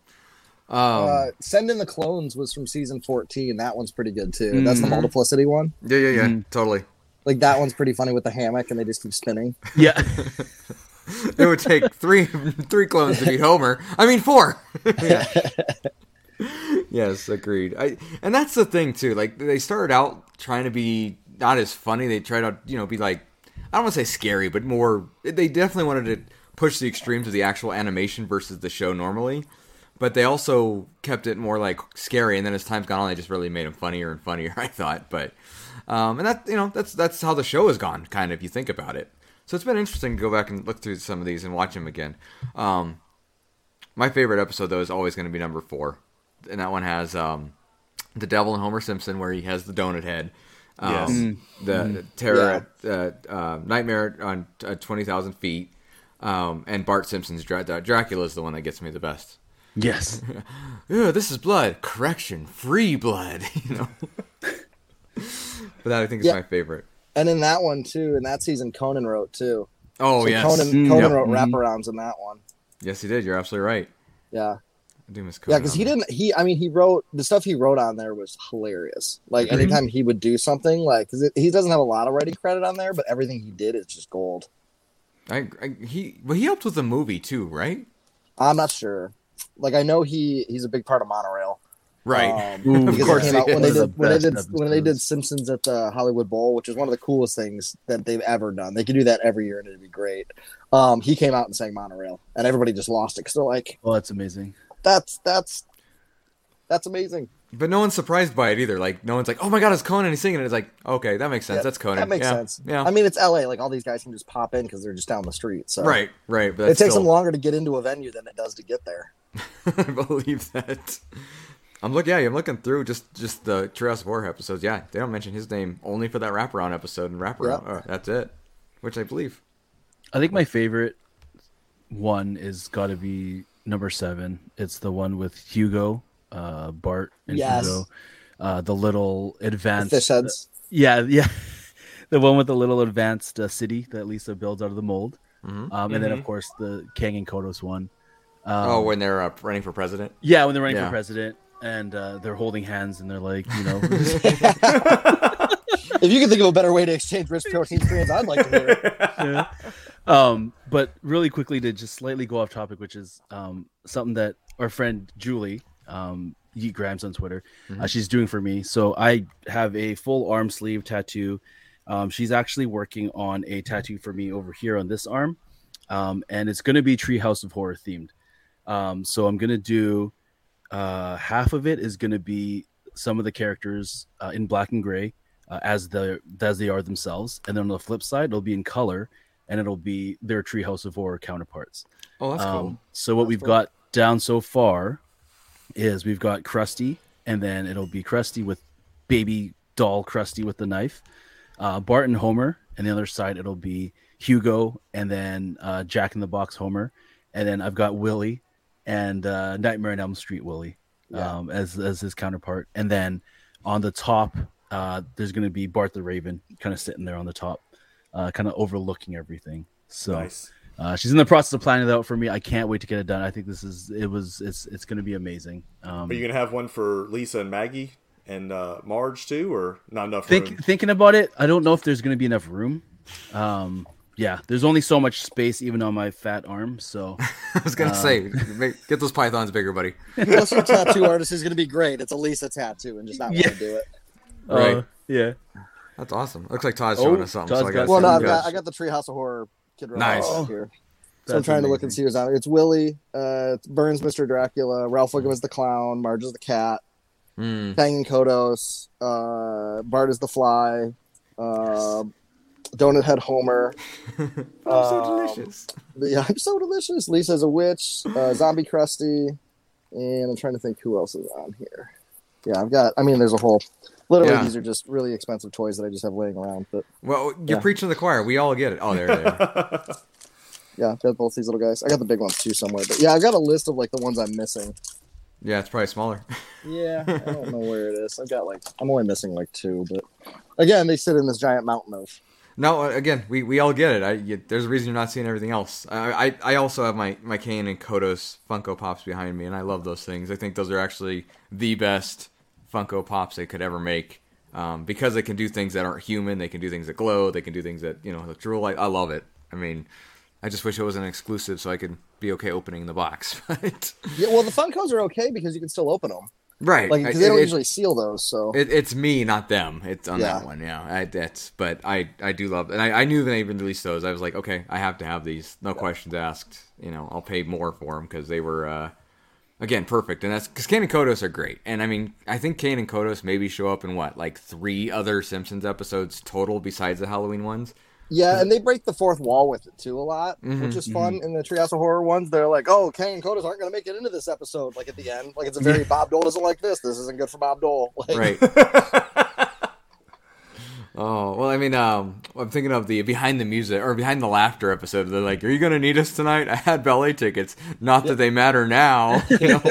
Um, uh, Send in the Clones was from season 14. That one's pretty good too. That's the multiplicity one. yeah, yeah, yeah. Mm. Totally. Like that one's pretty funny with the hammock and they just keep spinning. yeah. It would take three three clones to beat Homer. I mean four. yes, agreed. I and that's the thing too. Like they started out trying to be not as funny. They tried to you know be like I don't want to say scary, but more. They definitely wanted to push the extremes of the actual animation versus the show normally. But they also kept it more like scary, and then as time's gone on, they just really made them funnier and funnier. I thought, but um, and that you know that's that's how the show has gone, kind of if you think about it. So it's been interesting to go back and look through some of these and watch them again. Um, my favorite episode though is always going to be number four, and that one has um, the devil and Homer Simpson where he has the donut head. Um, Yes. The terror, at, uh, uh, nightmare on uh, twenty thousand feet, um, and Bart Simpson's Dra- uh, Dracula is the one that gets me the best. Yes. Ew, this is blood. Correction, free blood. You know. but that I think is Yeah. my favorite. And in that one too, in that season, Conan wrote too. Oh So yes, Conan, Mm, Conan yep. wrote Mhm. wraparounds in that one. yes, he did. You're absolutely right. Yeah, I do miss Conan. yeah, Conan because he didn't. He, I mean, he wrote the stuff he wrote on there was hilarious. Like Agreed. anytime he would do something, like because he doesn't have a lot of writing credit on there, but everything he did is just gold. I, I, he well, he helped with the movie too, right? I'm not sure. Like I know he he's a big part of monorail. Um, Ooh, of course came out when is. they did the when they best did when they did. Simpsons at the Hollywood Bowl, which is one of the coolest things that they've ever done. They could do that every year and it'd be great. Um, he came out and sang monorail, and everybody just lost it because they're like, Oh, that's amazing. "That's that's that's amazing." But no one's surprised by it either. Like no one's like, "Oh my god, it's Conan!" He's singing it. It's like, okay, that makes sense. Yeah, That's Conan. That makes yeah. sense. Yeah, I mean, it's L.A. Like all these guys can just pop in because they're just down the street. So right, right. But it takes still, them longer to get into a venue than it does to get there. I believe that. I'm looking. Yeah, I'm looking through just just the Treehouse of Horror episodes. Yeah, they don't mention his name only for that wraparound episode and wraparound. Yeah. uh, that's it. Which I believe. I think my favorite one is got to be number seven. It's the one with Hugo, uh, Bart, and Yes. Hugo. Uh, the little The advanced, fish heads. yeah, yeah, the one with the little advanced uh, city that Lisa builds out of the mold. Mhm. Um, and then of Mhm. course the Kang and Kodos one. Um, oh, when they're uh, running for president. yeah, when they're running Yeah. for president and uh, they're holding hands and they're like, you know, if you can think of a better way to exchange rich protein strands, I'd like to hear it. Yeah. um, but really quickly to just slightly go off topic, which is um, something that our friend Julie, um, Yeet Grimes on Twitter, uh, she's doing for me. So I have a full arm sleeve tattoo. Um, she's actually working on a tattoo for me over here on this arm, um, and it's going to be Treehouse of Horror themed. Um, so I'm going to do uh, half of it is going to be some of the characters uh, in black and gray uh, as the as they are themselves, and then on the flip side, it'll be in color, and it'll be their Treehouse of Horror counterparts. Oh, that's cool. Um, so what That's we've cool. got down so far is we've got Krusty, and then it'll be Krusty with baby doll Krusty with the knife, uh, Bart and Homer, and the other side it'll be Hugo, and then uh, Jack in the Box Homer, and then I've got Willie and uh, Nightmare on Elm Street Willie Yeah. um, as as his counterpart, and then on the top uh, there's going to be Bart the Raven, kind of sitting there on the top, uh, kind of overlooking everything. So. Nice. Uh, she's in the process of planning it out for me. I can't wait to get it done. I think this is it was it's it's going to be amazing. Um, Are you gonna have one for Lisa and Maggie and uh, Marge too, or not enough room? thinking about it, I don't know if there's going to be enough room. Um, yeah, there's only so much space even on my fat arm. So I was gonna say, make, get those pythons bigger, buddy. Unless your tattoo artist is going to be great, it's a Lisa tattoo and just not want Yeah. to do it. Right. uh, yeah, That's awesome. Looks like Todd's Oh, showing us something. Todd's so I got got Well, no, I've got I got the Treehouse of Horror Kidrobot Nice. here. So I'm That's trying to look and see who's on it. It's Willie, uh, it's Burns, Mr. Dracula, Ralph Wiggum is the clown, Marge is the cat, Mm. Kang and Kodos, uh, Bart is the fly, uh, Donut Head Homer. Oh, so Um, delicious. Yeah, I'm so delicious. Lisa's a witch, uh, Zombie Krusty, and I'm trying to think who else is on here. Yeah, I've got. I mean, there's a whole. Literally, Yeah. these are just really expensive toys that I just have laying around. But Well, you're Yeah. preaching to the choir. We all get it. Oh, there they are. yeah, I've got both these little guys. I got the big ones too somewhere. But yeah, I've got a list of like the ones I'm missing. yeah, it's probably smaller. Yeah, I don't know where it is. I've got like I'm only missing like two, but again, they sit in this giant mountain of. No, uh, again, we, we all get it. I, you, there's a reason you're not seeing everything else. I, I I also have my my Kang and Kodos Funko Pops behind me, and I love those things. I think those are actually the best Funko Pops they could ever make. Um, because they can do things that aren't human, they can do things that glow, they can do things that you know look drool. Like I love it. I mean, I just wish it was an exclusive so I could be okay opening the box. But Yeah, well, the Funkos are okay because you can still open them. right, Like because they don't it- usually seal those. So It, it's me, not them. It's on Yeah. that one, yeah. I, that's, but I, I do love, and I, I knew they even released those. I was like, okay, I have to have these, no questions asked. You know, I'll pay more for them because they were, uh, again, perfect. And that's because Kang and Kodos are great. And I mean, I think Kang and Kodos maybe show up in what, like three other Simpsons episodes total besides the Halloween ones. yeah, and they break the fourth wall with it too a lot, Mhm, which is fun. In the Treehouse of Horror ones, they're like, "Oh, Kang and Kodos aren't going to make it into this episode." Like at the end, like it's a very Bob Dole doesn't like this. This isn't good for Bob Dole. Like, Right. oh well, I mean, um, I'm thinking of the behind the music or behind the laughter episode. They're like, "Are you gonna need us tonight?" I had ballet tickets. Not that they matter now. You know.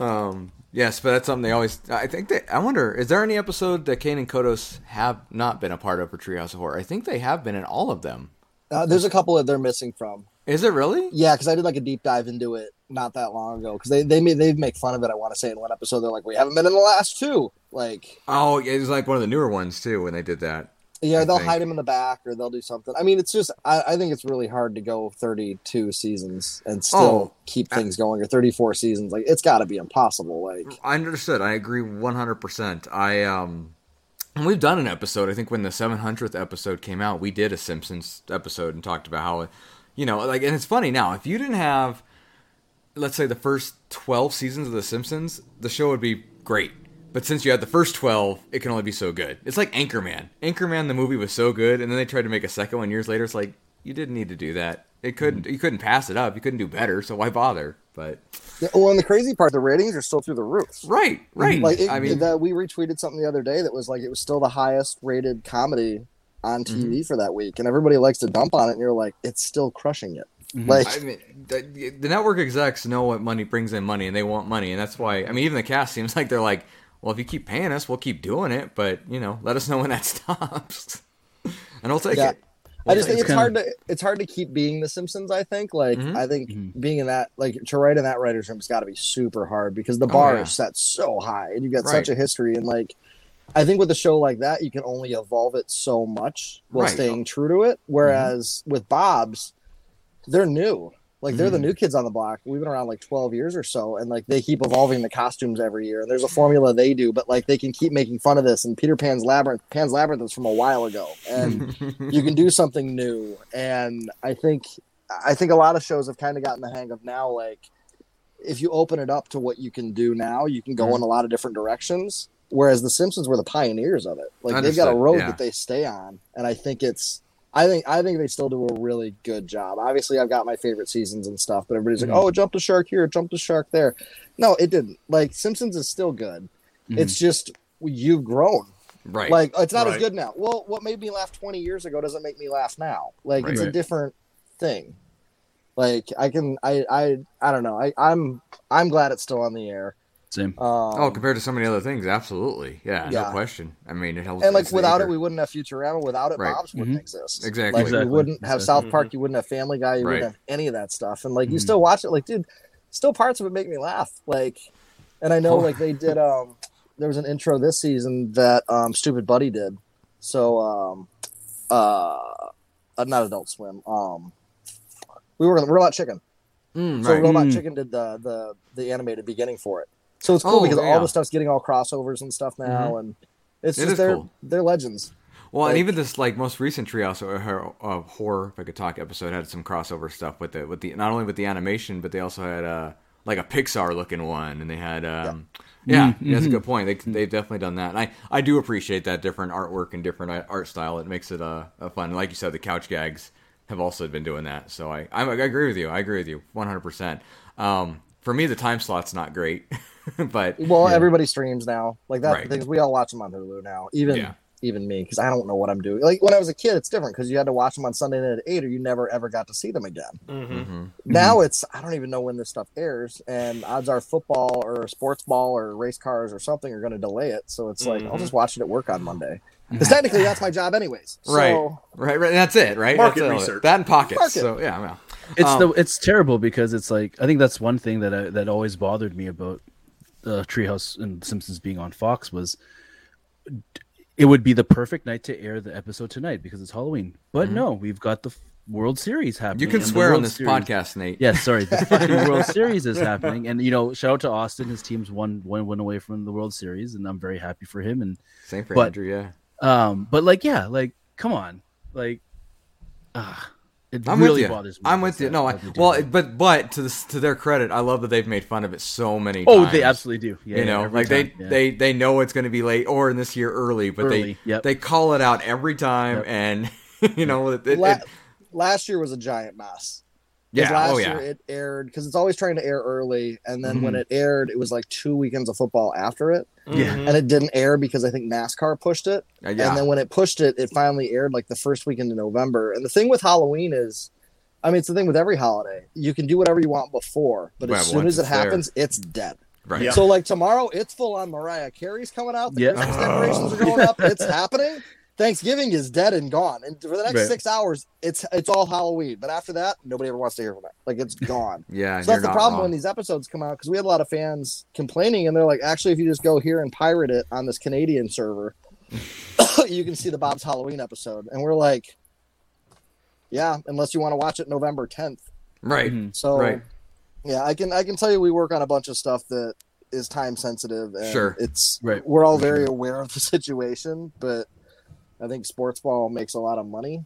um. Yes, but that's something they always. I think they. I wonder, is there any episode that Kang and Kodos have not been a part of for Treehouse of Horror? I think they have been in all of them. Uh, there's a couple that they're missing from. Is it really? Yeah, because I did like a deep dive into it not that long ago. Because they they made they make fun of it. I want to say in one episode they're like, "We haven't been in the last two. Like, Oh, it was like one of the newer ones too when they did that. yeah, I they'll think. hide him in the back or they'll do something. I mean, it's just I, I think it's really hard to go 32 seasons and still Oh, keep things going or 34 seasons. Like, it's got to be impossible. Like, I understood. I agree 100%. I um and we've done an episode. I think when the 700th episode came out, we did a Simpsons episode and talked about how you know, like and it's funny now, if you didn't have let's say the first 12 seasons of the Simpsons, the show would be great. But since you had the first 12, it can only be so good. It's like Anchorman. Anchorman the movie was so good and then they tried to make a second one years later. It's like you didn't need to do that. It couldn't you couldn't pass it up. You couldn't do better, so why bother? But well, and the crazy part, the ratings are still through the roof. right, right. Like, it, I mean, that we retweeted something the other day that was like it was still the highest rated comedy on TV Mm-hmm. for that week, and everybody likes to dump on it, and you're like, it's still crushing it. Like, I mean, the, the network execs know what money brings in money, and they want money, and that's why. I mean, even the cast seems like they're like, "Well, if you keep paying us, we'll keep doing it, but you know, let us know when that stops, and I'll take Yeah. it." I just It's think it's kinda- hard to it's hard to keep being the Simpsons. I think like Mhm. I think Mhm. being in that like to write in that writers room has got to be super hard because the bar Oh, yeah. is set so high and you've got Right. such a history and like I think with a show like that you can only evolve it so much while Right. staying true to it. Whereas with Bob's, they're new. Like they're the Mhm. new kids on the block. We've been around like twelve years or so, and like they keep evolving the costumes every year. And there's a formula they do, but like they can keep making fun of this. And Peter Pan's Labyrinth, Pan's Labyrinth is from a while ago, and you can do something new and i think i think a lot of shows have kind of gotten the hang of now like if you open it up to what you can do now you can go Mhm. in a lot of different directions whereas the simpsons were the pioneers of it like they've got a road yeah. that they stay on and i think it's I think I think they still do a really good job. Obviously, I've got my favorite seasons and stuff, but everybody's like, "Oh, jump the shark here, jump the shark there." No, it didn't. Like Simpsons is still good. Mhm. It's just you've grown. Right. Like it's not as good now. Well, what made me laugh 20 years ago doesn't make me laugh now. Like it's a different thing. Like I can I I I don't know. I I'm I'm glad it's still on the air. Same. Um, oh, compared to so many other things, absolutely. Yeah, no question. I mean, it helps. and like it's the without it, we wouldn't have Futurama. Without it, Right. Bob's wouldn't Mhm. exist. Exactly. Like Exactly. we wouldn't have Exactly. South Park. You wouldn't have Family Guy. You Right. wouldn't have any of that stuff. And like you Mhm. still watch it. Like dude, still parts of it make me laugh. Like, and I know Oh. like they did. Um, there was an intro this season that um Stoopid Buddy did. So um, uh, uh, not Adult Swim. Um, we were Robot Chicken. Mm, So right. Robot Mm. Chicken did the the the animated beginning for it. So it's cool Oh, because yeah. all the stuff's getting all crossovers and stuff now, and it's It just they're cool. they're legends. Well, and even this like most recent Treehouse uh, uh, horror, if I could talk episode, had some crossover stuff with the with the not only with the animation, but they also had uh like a Pixar looking one, and they had um yeah, Mm, that's a good point. They they've definitely done that, and I I do appreciate that different artwork and different uh, art style. It makes it uh, uh fun. Like you said, the couch gags have also been doing that. So I I, I agree with you. I agree with you one hundred percent. Um, for me, the time slot's not great, but Well, Yeah. everybody streams now. Like that's Right. the thing. We all watch them on Hulu now. Even Yeah. even me, because I don't know what I'm doing. Like when I was a kid, it's different because you had to watch them on Sunday night at eight, or you never ever got to see them again. Mm-hmm. Mhm. Now it's I don't even know when this stuff airs, and odds are football or sports ball or race cars or something are going to delay it. So it's like I'll Mhm. just watch it at work on Monday. Because technically that's my job anyways. So, Right. right, right. That's it, right? Market That's all it- research. That and pockets. Market. So yeah, well. It's Um, the it's terrible because it's like I think that's one thing that I, that always bothered me about the Treehouse and Simpsons being on Fox was it would be the perfect night to air the episode tonight because it's Halloween. But no, we've got the World Series happening. Mm-hmm. You can swear on this Series- podcast, Nate. Yeah, sorry. The fucking World Series is happening, and you know, shout out to Austin. His team's one one win away from the World Series, and I'm very happy for him. And Same for But- Andrew. Yeah. um, but like, yeah, like, come on, like, ah, it I'm really with you. bothers me. I'm with you. No, I, that they do well, that. it- but but to this, to their credit, I love that they've made fun of it so many oh, times. they absolutely do. Yeah, you know, every like they yeah. they they know it's going to be late or in this year early, but Early, they yep. they call it out every time, Yep. and you know, it, it, La- it- last year was a giant mess. 'Cause yeah, Last oh yeah, year it aired because it's always trying to air early, and then Mm-hmm. when it aired, it was like two weekends of football after it, Yeah. and it didn't air because I think NASCAR pushed it. Uh, yeah. And then when it pushed it, it finally aired like the first weekend in November. And the thing with Halloween is, I mean, it's the thing with every holiday. You can do whatever you want before, but Well, as soon as it it's there. happens, it's dead. right. Yeah. So like tomorrow, it's full on Mariah Carey's coming out. The Yeah. Christmas decorations are going up. It's happening. Thanksgiving is dead and gone, and for the next Right. six hours, it's it's all Halloween. But after that, nobody ever wants to hear from it. Like it's gone. Yeah, So that's the problem wrong. when these episodes come out because we had a lot of fans complaining, and they're like, actually, if you just go here and pirate it on this Canadian server, you can see the Bob's Halloween episode. And we're like, yeah, unless you want to watch it November 10th. right. Mhm. So, Right. yeah, I can I can tell you we work on a bunch of stuff that is time sensitive. And Sure. it's Right. we're all very sure. aware of the situation, but I think sports ball makes a lot of money.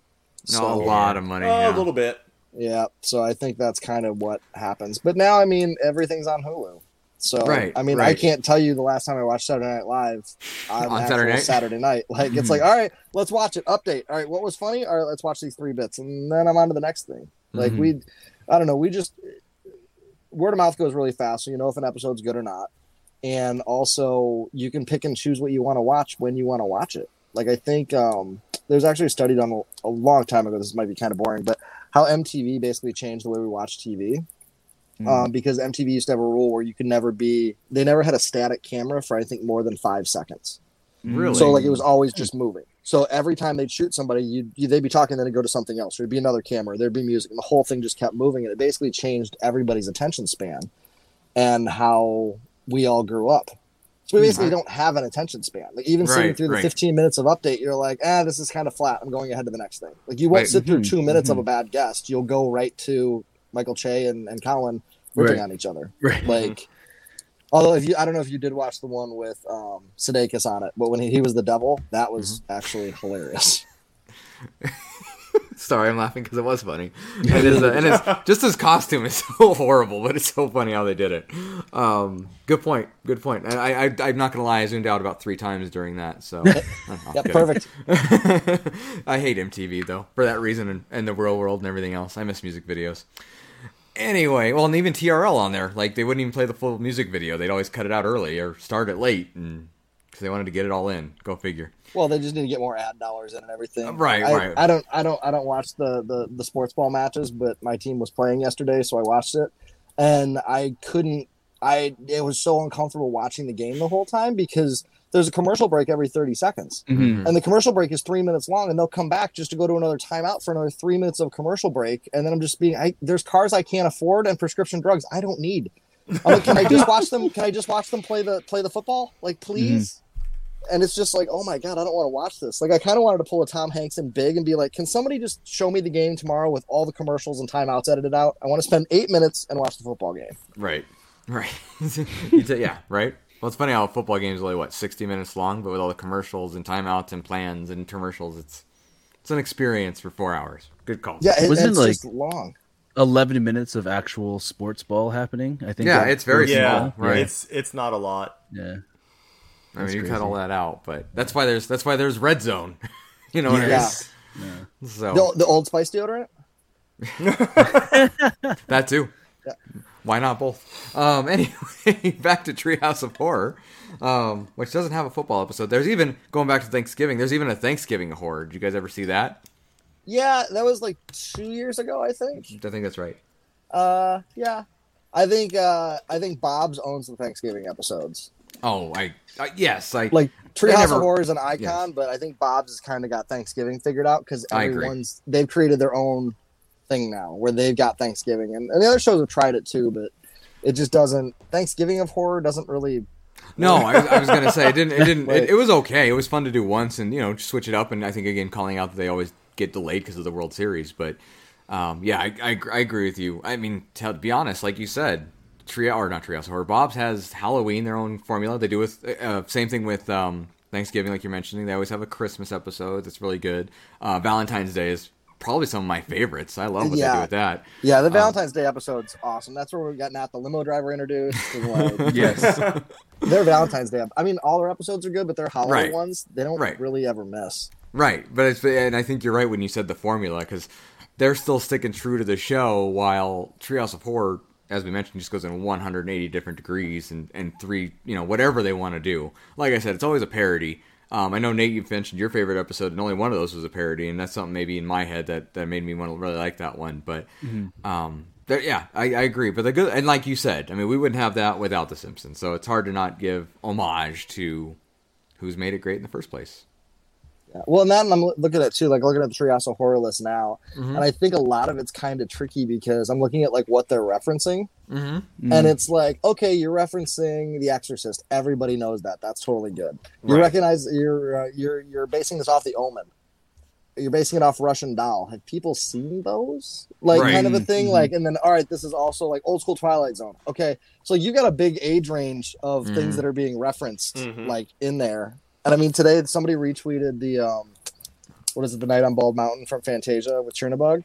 No, So- a lot of money. Oh, yeah. a little bit. Yeah, so I think that's kind of what happens. But now, I mean, everything's on Hulu. So, Right, I mean, I can't tell you the last time I watched Saturday Night Live on, On Saturday night? Saturday night. Like, it's like, all right, let's watch it. Update. All right, what was funny? All right, let's watch these three bits, and then I'm on to the next thing. Like, Mhm. we, I don't know, we just word of mouth goes really fast, so you know if an episode's good or not. And also, you can pick and choose what you want to watch when you want to watch it. Like, I think um, there's actually a study done a, a long time ago. This might be kind of boring, but how MTV basically changed the way we watch TV. Mm. Um, because MTV used to have a rule where you could never be, they never had a static camera for I think more than five seconds. Really? So like it was always just moving. So every time they'd shoot somebody, you'd, you they'd be talking, then it'd go to something else. There'd be another camera, there'd be music, and the whole thing just kept moving. And it basically changed everybody's attention span and how we all grew up. So we basically don't have an attention span. Like even sitting Right, through the right. 15 minutes of update, you're like, ah, this is kind of flat. I'm going ahead to the next thing. Like you won't Right. sit through Mhm, two minutes of mhm. a bad guest. You'll go right to Michael Che and, and Colin ripping Right. on each other. Like, although if you, I don't know if you did watch the one with um, Sudeikis on it, but when he, he was the devil, that was Mm-hmm. actually hilarious. Sorry, I'm laughing because it was funny. And, his, uh, and his, just his costume is so horrible, but it's so funny how they did it. Um, good point. Good point. And I, I, I'm not gonna lie, I zoomed out about three times during that. So Yeah, perfect. I hate MTV though for that reason and, and the real world and everything else. I miss music videos. Anyway, well, and even TRL on there, like they wouldn't even play the full music video. They'd always cut it out early or start it late, and because they wanted to get it all in. Go figure. Well, they just need to get more ad dollars in and everything. Right, I, right. I don't, I don't, I don't watch the, the the sports ball matches, but my team was playing yesterday, so I watched it, and I couldn't. I it was so uncomfortable watching the game the whole time because there's a commercial break every 30 seconds, Mhm. and the commercial break is three minutes long, and they'll come back just to go to another timeout for another three minutes of commercial break, and then I'm just being. I, there's cars I can't afford and prescription drugs I don't need. I'm like, can I just watch them? Can I just watch them play the play the football? Like, please and it's just like, oh my god, I don't want to watch this. Like, I kind of wanted to pull a Tom Hanks and Big and be like, can somebody just show me the game tomorrow with all the commercials and timeouts edited out? I want to spend eight minutes and watch the football game. Right, right. T- yeah, right. Well, it's funny how a football game is only what sixty minutes long, but with all the commercials and timeouts and plans and commercials, it's it's an experience for four hours. Good call. Yeah, it, Wasn't it's like- just long. 11 minutes of actual sports ball happening. I think. Yeah, that- it's very Yeah. Right. It's it's not a lot. Yeah. I mean, That's you cut all that out, but that's why there's that's why there's red zone. you know what I mean? Yes. So The, the Old Spice deodorant. that too. Yeah. Why not both? Um, anyway, back to Treehouse of Horror, um, which doesn't have a football episode. There's even going back to Thanksgiving. There's even a Thanksgiving horror. Did you guys ever see that? Yeah, that was like two years ago, I think. I think that's right. Uh, yeah, I think uh, I think Bob's owns the Thanksgiving episodes. Oh, I, I yes, I Like Treehouse never- of Horror is an icon, yes. but I think Bob's has kind of got Thanksgiving figured out because everyone's they've created their own thing now where they've got Thanksgiving, and, and the other shows have tried it too, but it just doesn't. Thanksgiving of Horror doesn't really. No, I, was- I was gonna say it didn't. It didn't. It, it was okay. It was fun to do once, and you know, switch it up. And I think again, calling out that they always get delayed because of the World Series. But um, yeah, I, I, I agree with you. I mean, to be honest, like you said, Trio or not Treehouse Horror. Bob's has Halloween their own formula. They do with uh, same thing with um, Thanksgiving, like you're mentioning. They always have a Christmas episode that's really good. Uh, Valentine's Day is probably some of my favorites. I love what they do with that. Yeah, Um, the Valentine's Day episode's awesome. That's where we got Nat the limo driver introduced. like, Yes. their Valentine's Day. I mean, all their episodes are good, but their holiday Right. ones they don't Right. really ever miss. Right, but it's and I think you're right when you said the formula because they're still sticking true to the show while Treehouse of Horror, as we mentioned, just goes in 180 different degrees and and three, you know, whatever they want to do. Like I said, it's always a parody. Um, I know Nate, you've mentioned your favorite episode, and only one of those was a parody, and that's something maybe in my head that, that made me want to really like that one. But um, there- yeah, I, I agree. But the good and like you said, I mean, we wouldn't have that without The Simpsons. So it's hard to not give homage to who's made it great in the first place. Yeah. Well, and then I'm looking at it too, like looking at the Treehouse of Horror list now, Mhm. and I think a lot of it's kind of tricky because I'm looking at like what they're referencing, Mm-hmm. and it's like, okay, you're referencing The Exorcist. Everybody knows that. That's totally good. You recognize you're uh, you're you're basing this off The Omen. You're basing it off Russian Doll. Have people seen those? Like Right. kind of a thing. Mhm. Like, and then all right, this is also like old school Twilight Zone. Okay, so you got a big age range of things that are being referenced Mhm. like in there. And I mean, today somebody retweeted the um, what is it, the Night on Bald Mountain from Fantasia with Chernabog,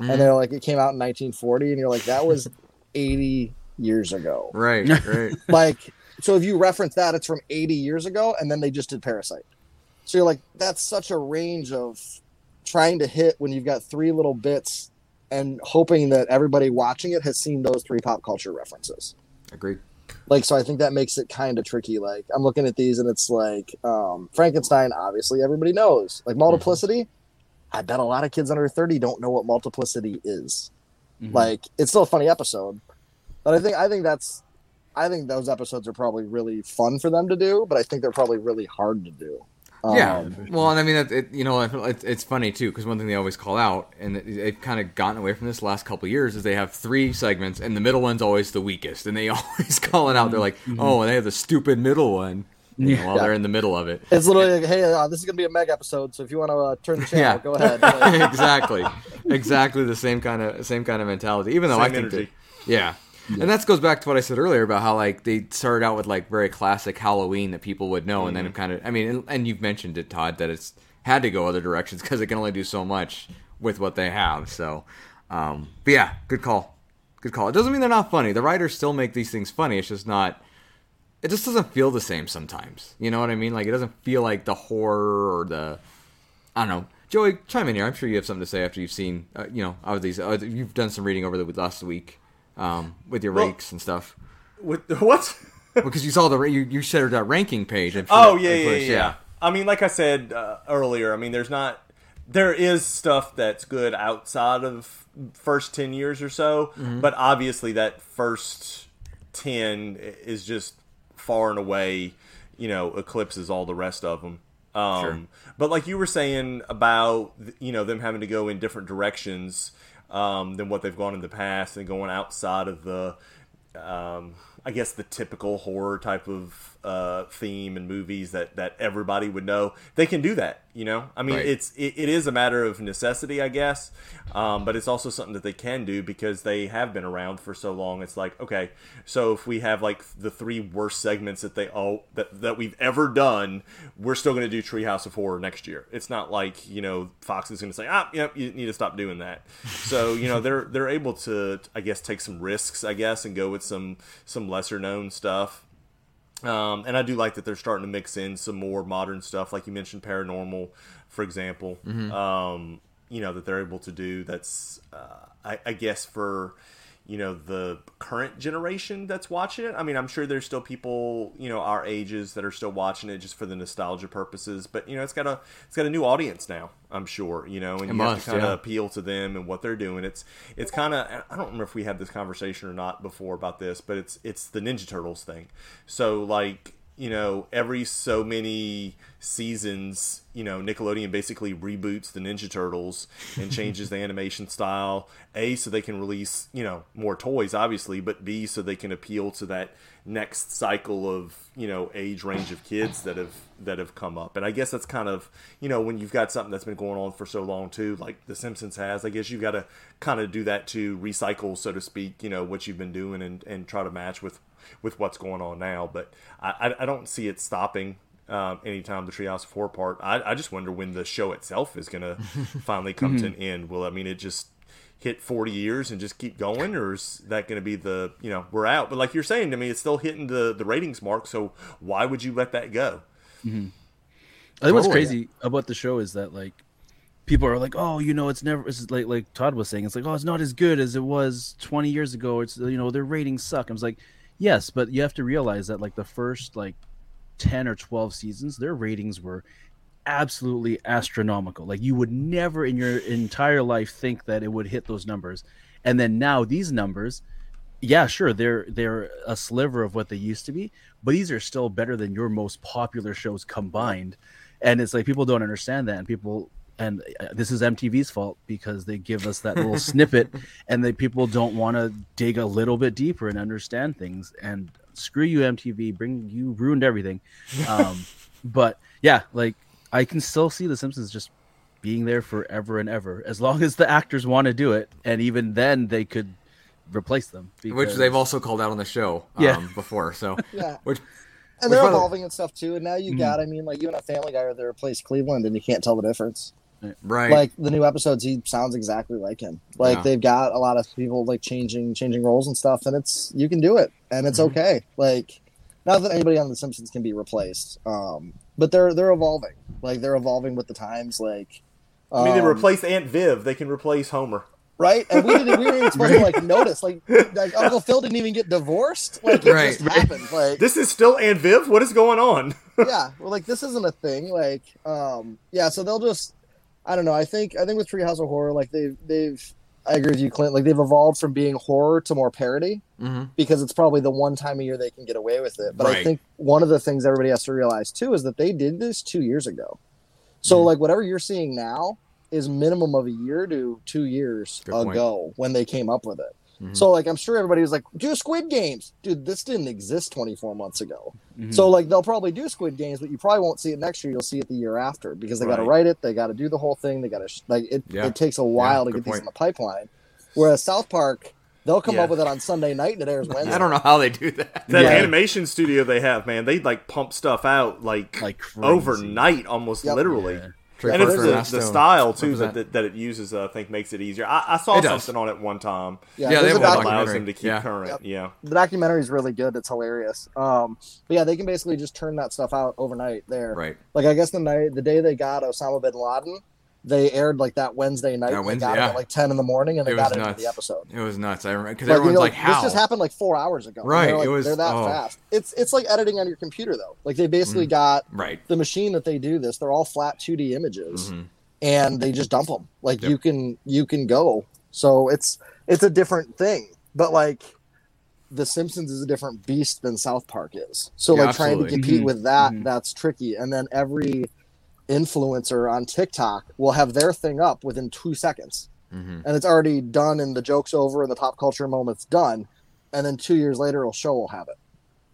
Mhm. and they're like, it came out in 1940, and you're like, that was 80 years ago. Right, right. like, so if you reference that, it's from 80 years ago, and then they just did Parasite. So you're like, that's such a range of trying to hit when you've got three little bits and hoping that everybody watching it has seen those three pop culture references. Agreed. Like, so I think that makes it kind of tricky. Like, I'm looking at these and it's like, um, Frankenstein, obviously everybody knows. Like, multiplicity, I bet a lot of kids under 30 don't know what multiplicity is. Mhm. Like, it's still a funny episode. But I think, I think that's, I think those episodes are probably really fun for them to do, but I think they're probably really hard to do. Yeah. Um, Well, and I mean, it, it, you know, it, it's funny too because one thing they always call out, and it- they've kind of gotten away from this last couple of years, is they have three segments, and the middle one's always the weakest, and they always call it out. They're like, "Oh, and they have the stupid middle one." You know, Yeah. while they're in the middle of it. It's literally like, hey, uh, this is gonna be a meg episode, so if you want to uh, turn the channel, Yeah. go ahead. Exactly, exactly the same kind of same kind of mentality. Even though I Same think that, yeah. And that goes back to what I said earlier about how like they started out with like very classic Halloween that people would know, and then it kind of I mean, and, and you've mentioned it, Todd, that it's had to go other directions because it can only do so much with what they have. So, um, but yeah, good call, good call. It doesn't mean they're not funny. The writers still make these things funny. It's just not. It just doesn't feel the same sometimes. You know what I mean? Like it doesn't feel like the horror or the. I don't know. Joey, chime in here. I'm sure you have something to say after you've seen, uh, you know, these. Uh, you've done some reading over the last week um, with your Well- rakes and stuff. With what? because you saw the you you shared that ranking page. Sure Oh yeah, of yeah, yeah, I mean, like I said uh, earlier, I mean, there's not, there is stuff that's good outside of first ten years or so, Mm-hmm. but obviously that first ten is just far and away, you know, eclipses all the rest of them. Um, Sure. But like you were saying about, you know, them having to go in different directions um, than what they've gone in the past and going outside of the um, I guess the typical horror type of uh, theme and movies that, that everybody would know. They can do that, you know. I mean, Right. it's it, it is a matter of necessity, I guess, um, but it's also something that they can do because they have been around for so long. It's like okay, so if we have like the three worst segments that they all that that we've ever done, we're still going to do Treehouse of Horror next year. It's not like you know Fox is going to say ah yep you need to stop doing that. So you know they're they're able to I guess take some risks I guess and go with some some lesser known stuff. Um, and I do like that they're starting to mix in some more modern stuff, like you mentioned, paranormal, for example. Um, you know that they're able to do. That's uh, I, I guess for you know the current generation that's watching it. I mean, I'm sure there's still people you know our ages that are still watching it just for the nostalgia purposes. But you know, it's got a it's got a new audience now. I'm sure you know, and you must, have to kind of yeah. appeal to them and what they're doing. It's it's kind of I don't remember if we had this conversation or not before about this, but it's it's the Ninja Turtles thing. So like you know every so many seasons, you know Nickelodeon basically reboots the Ninja Turtles and changes the animation style. A so they can release you know more toys, obviously, but B so they can appeal to that next cycle of you know age range of kids that have that have come up and i guess that's kind of you know when you've got something that's been going on for so long too like the simpsons has i guess you've got to kind of do that to recycle so to speak you know what you've been doing and, and try to match with with what's going on now but i i, I don't see it stopping um, anytime the Treehouse of Horror part, I, I just wonder when the show itself is gonna finally come to an end. Will I mean it just hit 40 years and just keep going or is that going to be the you know we're out but like you're saying to me it's still hitting the the ratings mark so why would you let that go I think what's Totally. crazy about the show is that like people are like, oh, you know, it's never. It's like like Todd was saying, it's like, oh, it's not as good as it was 20 years ago. It's you know, their ratings suck. I was like, yes, but you have to realize that like the first like 10 or 12 seasons, their ratings were absolutely astronomical. Like you would never in your entire life think that it would hit those numbers. And then now these numbers, yeah, sure, they're they're a sliver of what they used to be, but these are still better than your most popular shows combined. And it's like people don't understand that, and people and uh, this is MTV's fault because they give us that little snippet, and they people don't want to dig a little bit deeper and understand things. And screw you, MTV, bring you ruined everything. Um, but yeah, like I can still see The Simpsons just being there forever and ever, as long as the actors want to do it, and even then they could replace them. which they've also called out on the show um, Yeah. before. So Yeah. which And they're evolving and stuff too. And now you got, I mean, like you and a Family Guy are there replace Cleveland, and you can't tell the difference. Right, Like the new episodes, he sounds exactly like him. Like Yeah. they've got a lot of people like changing, changing roles and stuff, and it's you can do it, and it's Mhm. okay. Like not that anybody on The Simpsons can be replaced, um, but they're they're evolving. Like they're evolving with the times. Like i mean they um, replaced aunt viv they can replace homer right? And we didn't. We weren't even supposed to like notice. Like, like Uncle Phil didn't even get divorced. Like it Right. just happened. Like this is still aunt viv what is going on yeah, we're like this isn't a thing. Like, um, yeah. So they'll just. I don't know. I think I think with Treehouse of Horror, like they've they've. I agree with you, Clint. Like they've evolved from being horror to more parody hmm because it's probably the one time a year they can get away with it. But I think one of the things everybody has to realize too is that they did this two years ago. So Mhm. like whatever you're seeing now is minimum of a year to two years Good point. ago when they came up with it. Mhm. So like I'm sure everybody was like, do Squid Games, dude. This didn't exist 24 months ago. Mhm. So like they'll probably do Squid Games, but you probably won't see it next year. You'll see it the year after because they got to write it, they got to do the whole thing, they got to sh- like it. Yeah. It takes a while to good get these in the pipeline. Whereas South Park, they'll come Yeah. up with it on Sunday night and it airs Wednesday. I don't know how they do that. that Yeah. animation studio they have man they like pump stuff out like, Like crazy. overnight almost Yep. literally Yeah. Trick and it's the, the style too that, that, that it uses. Uh, I think makes it easier. I, I saw It does. something on it one time Yeah, Yeah, they have that a docu- allows documentary. them to keep Yeah. current. Yep. Yeah, the documentary is really good. It's hilarious. Um, but yeah, they can basically just turn that stuff out overnight there. Right. Like I guess the night, the day they got Osama bin Laden, they aired like that Wednesday night. That Wednesday, got yeah. like ten in the morning, and they It got into the episode. It was nuts. I remember because Like, everyone's like, "How?" This just happened like four hours ago. Right, like, it was- They're that oh. fast. It's it's like editing on your computer though. Like they basically Mm. got Right. the machine that they do this. They're all flat 2D images, Mhm. and they just dump them. Like Yep. you can you can go. So it's it's a different thing. But like the Simpsons is a different beast than South Park is. So Yeah, like trying to absolutely. compete Mhm. with that, Mhm. that's tricky. And then every influencer on TikTok will have their thing up within two seconds. Mhm. And it's already done and the joke's over and the pop culture moment's done. And then two years later a show will have it.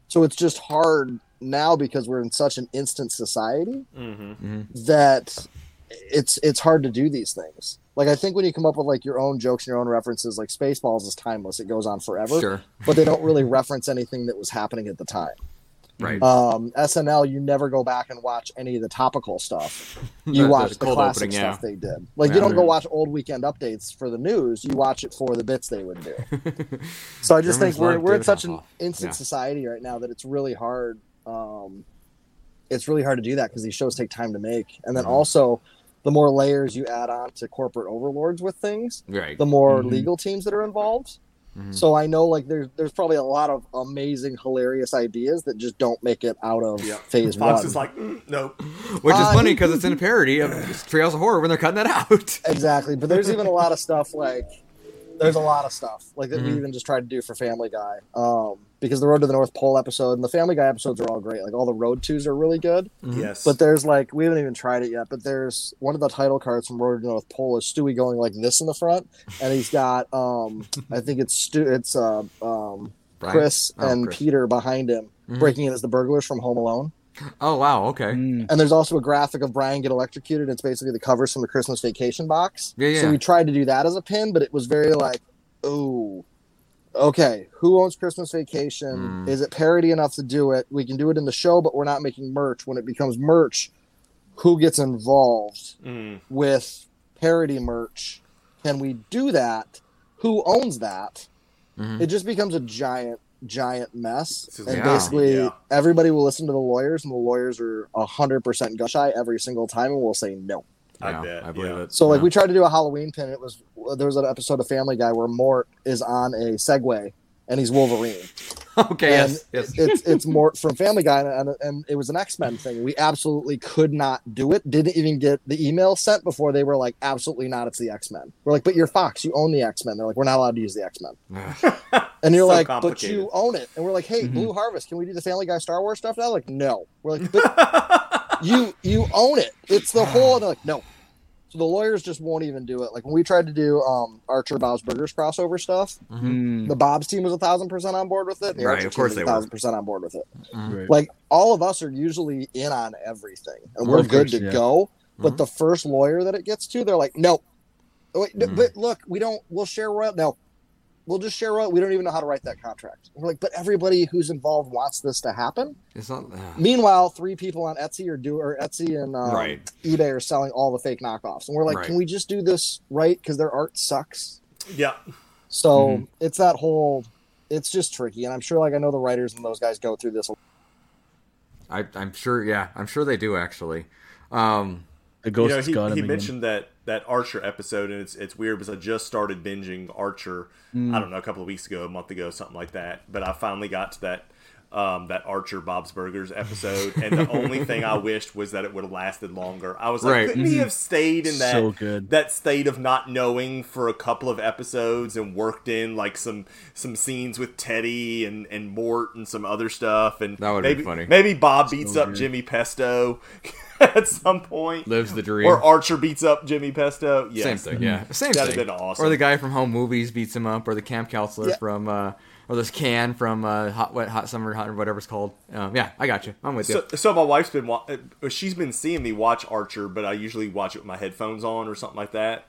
So it's just hard now because we're in such an instant society mm-hmm. that it's it's hard to do these things. Like I think when you come up with like your own jokes and your own references, like Spaceballs is timeless; it goes on forever. Sure. But they don't really reference anything that was happening at the time. Right. Um, SNL, you never go back and watch any of the topical stuff. You the watch the, cold classic opening, yeah. stuff they did. Like Yeah. you don't go watch old weekend updates for the news. You watch it for the bits they would do. So I just Germans think we're we're in such an Hasselhoff. instant Yeah. society right now that it's really hard. Um, it's really hard to do that because these shows take time to make, and then Mhm. also the more layers you add on to corporate overlords with things, right. the more Mhm. legal teams that are involved. Mhm. So I know like there's there's probably a lot of amazing, hilarious ideas that just don't make it out of Yeah. phase Fox one. is like, mm, nope. Which is Uh, funny because it's in a parody of Treehouse of Horror when they're cutting that out. Exactly, but there's even a lot of stuff like there's a lot of stuff like that we Mhm. even just tried to do for Family Guy. Um, because the Road to the North Pole episode and the Family Guy episodes are all great. Like all the road twos are really good. Mhm. Yes, But there's like we haven't even tried it yet. But there's one of the title cards from Road to the North Pole is Stewie going like this in the front, and he's got um I think it's Stu it's uh um Brian? Chris Oh, and Chris. Peter behind him Mhm. breaking in as the burglars from Home Alone. Oh wow. Okay. Mm. And there's also a graphic of Brian get electrocuted. It's basically the covers from the Christmas Vacation box. Yeah, yeah. So we tried to do that as a pin, but it was very like, oh, okay, who owns Christmas Vacation? Mm. Is it parody enough to do it? We can do it in the show, but we're not making merch. When it becomes merch, who gets involved Mm. with parody merch? Can we do that? Who owns that? Mhm. It just becomes a giant, giant mess. And Yeah. basically, Yeah. everybody will listen to the lawyers, and the lawyers are hundred percent gun shy every single time, and will say no. I Yeah, bet, I believe yeah. it. So, like, Yeah. we tried to do a Halloween pin. It was there was an episode of Family Guy where Mort is on a Segway and he's Wolverine. okay. and Yes. Yes. it's it's Mort from Family Guy, and, and it was an X Men thing. We absolutely could not do it. Didn't even get the email sent before they were like, absolutely not. It's the X Men. We're like, but you're Fox. You own the X Men. They're like, we're not allowed to use the X Men. And you're So like, but you own it. And we're like, hey, Mhm. Blue Harvest, can we do the Family Guy Star Wars stuff now? Like, no. We're like, but you you own it. It's the whole. And they're like, no. So the lawyers just won't even do it. Like when we tried to do um Archer Bob's Burgers crossover stuff, Mm. the Bob's team was a thousand percent on board with it. and The Right, Archer of course team they was were. a thousand percent on board with it. Right. Like all of us are usually in on everything, and Of we're good course, to yeah. go. But Mhm. the first lawyer that it gets to, they're like, no. Wait, no, Mhm. but look, we don't. We'll share royal. No, we'll just share royal. We don't even know how to write that contract. We're like, but everybody who's involved wants this to happen. It's not. ugh. Meanwhile, three people on Etsy or do or Etsy and um, Right. eBay are selling all the fake knockoffs, and we're like, Right. can we just do this right? Because their art sucks. yeah. So Mhm. it's that whole. It's just tricky, and I'm sure, like I know the writers and those guys go through this. I, I'm sure. Yeah, I'm sure they do actually. Um, The You know, he, got him he again. mentioned that that Archer episode, and it's it's weird because I just started binging Archer. Mm. I don't know, a couple of weeks ago, a month ago, something like that. But I finally got to that um, that Archer Bob's Burgers episode, and the only thing I wished was that it would have lasted longer. I was like, Right. couldn't he have stayed in that So good. that state of not knowing for a couple of episodes and worked in like some some scenes with Teddy and and Mort and some other stuff and That would've been funny. maybe Bob beats So up good. Jimmy Pesto at some point lives the dream. or Archer beats up Jimmy Pesto. Yes. Same thing. Yeah. Same That'd thing. have been awesome. Or the guy from Home Movies beats him up, or the camp counselor Yeah. from, uh, or this can from uh, Hot Wet Hot Summer Hot or whatever it's called. Um, yeah, I got you. I'm with you. So, so my wife's been wa- uh, she's been seeing me watch Archer, but I usually watch it with my headphones on or something like that.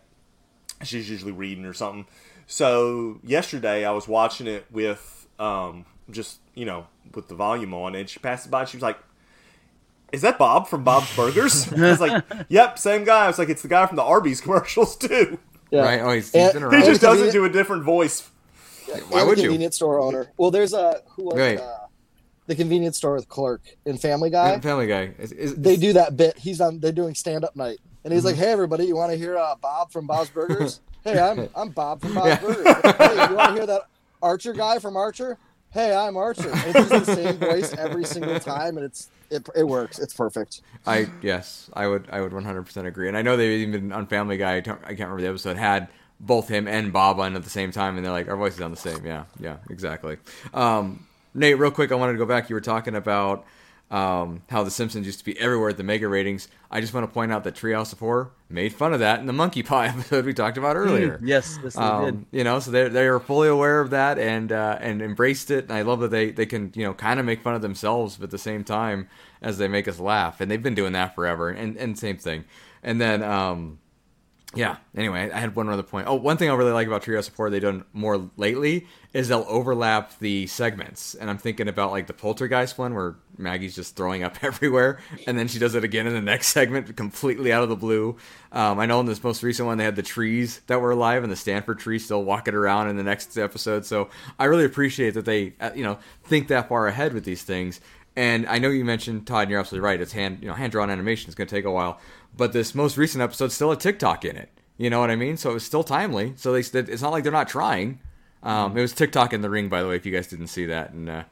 She's usually reading or something. So yesterday I was watching it with um just you know with the volume on, and she passed it by. And she was like, is that Bob from Bob's Burgers? I was like, yep, same guy. I was like, it's the guy from the Arby's commercials too. Yeah. Right? Oh, he's, he's And- been He just does it convenient- to a different voice. Why and would the you? convenience store owner. Well, there's a who was Right. uh, the convenience store with clerk in Family Guy. Family Guy. Is, is, they do that bit. He's on. They're doing stand up night, and Mm-hmm. he's like, "Hey, everybody, you want to hear uh, Bob from Bob's Burgers? hey, I'm I'm Bob from Bob's Yeah. Burgers. Hey, you want to hear that Archer guy from Archer? Hey, I'm Archer. It's the same voice every single time, and it's it it works. It's perfect. I yes, I would I would 100% agree. And I know they even on Family Guy, I, can't remember the episode had both him and Bob on at the same time, and they're like, our voices on the same. Yeah, yeah, exactly. Um, Nate, real quick, I wanted to go back. You were talking about um, how The Simpsons used to be everywhere at the mega ratings. I just want to point out that Treehouse of Horror made fun of that in the Monkey Pie episode we talked about earlier. Yes, yes, they did. Um, you know, so they they are fully aware of that and uh, and embraced it. And I love that they they can you know kind of make fun of themselves, but at the same time as they make us laugh. And they've been doing that forever. And and same thing. And then um, yeah. Anyway, I had one other point. Oh, one thing I really like about Trio Support they've done more lately is they'll overlap the segments. And I'm thinking about like the Poltergeist one where Maggie's just throwing up everywhere, and then she does it again in the next segment, completely out of the blue. Um, I know in this most recent one they had the trees that were alive, and the Stanford tree still walking around in the next episode. So I really appreciate that they uh, you know think that far ahead with these things. And I know you mentioned Todd, and you're absolutely right. It's hand, you know, hand drawn animation is going to take a while, but this most recent episode still had TikTok in it. You know what I mean? So it was still timely. So they it's not like they're not trying. Um, it was TikTok in the ring, by the way, if you guys didn't see that, and uh,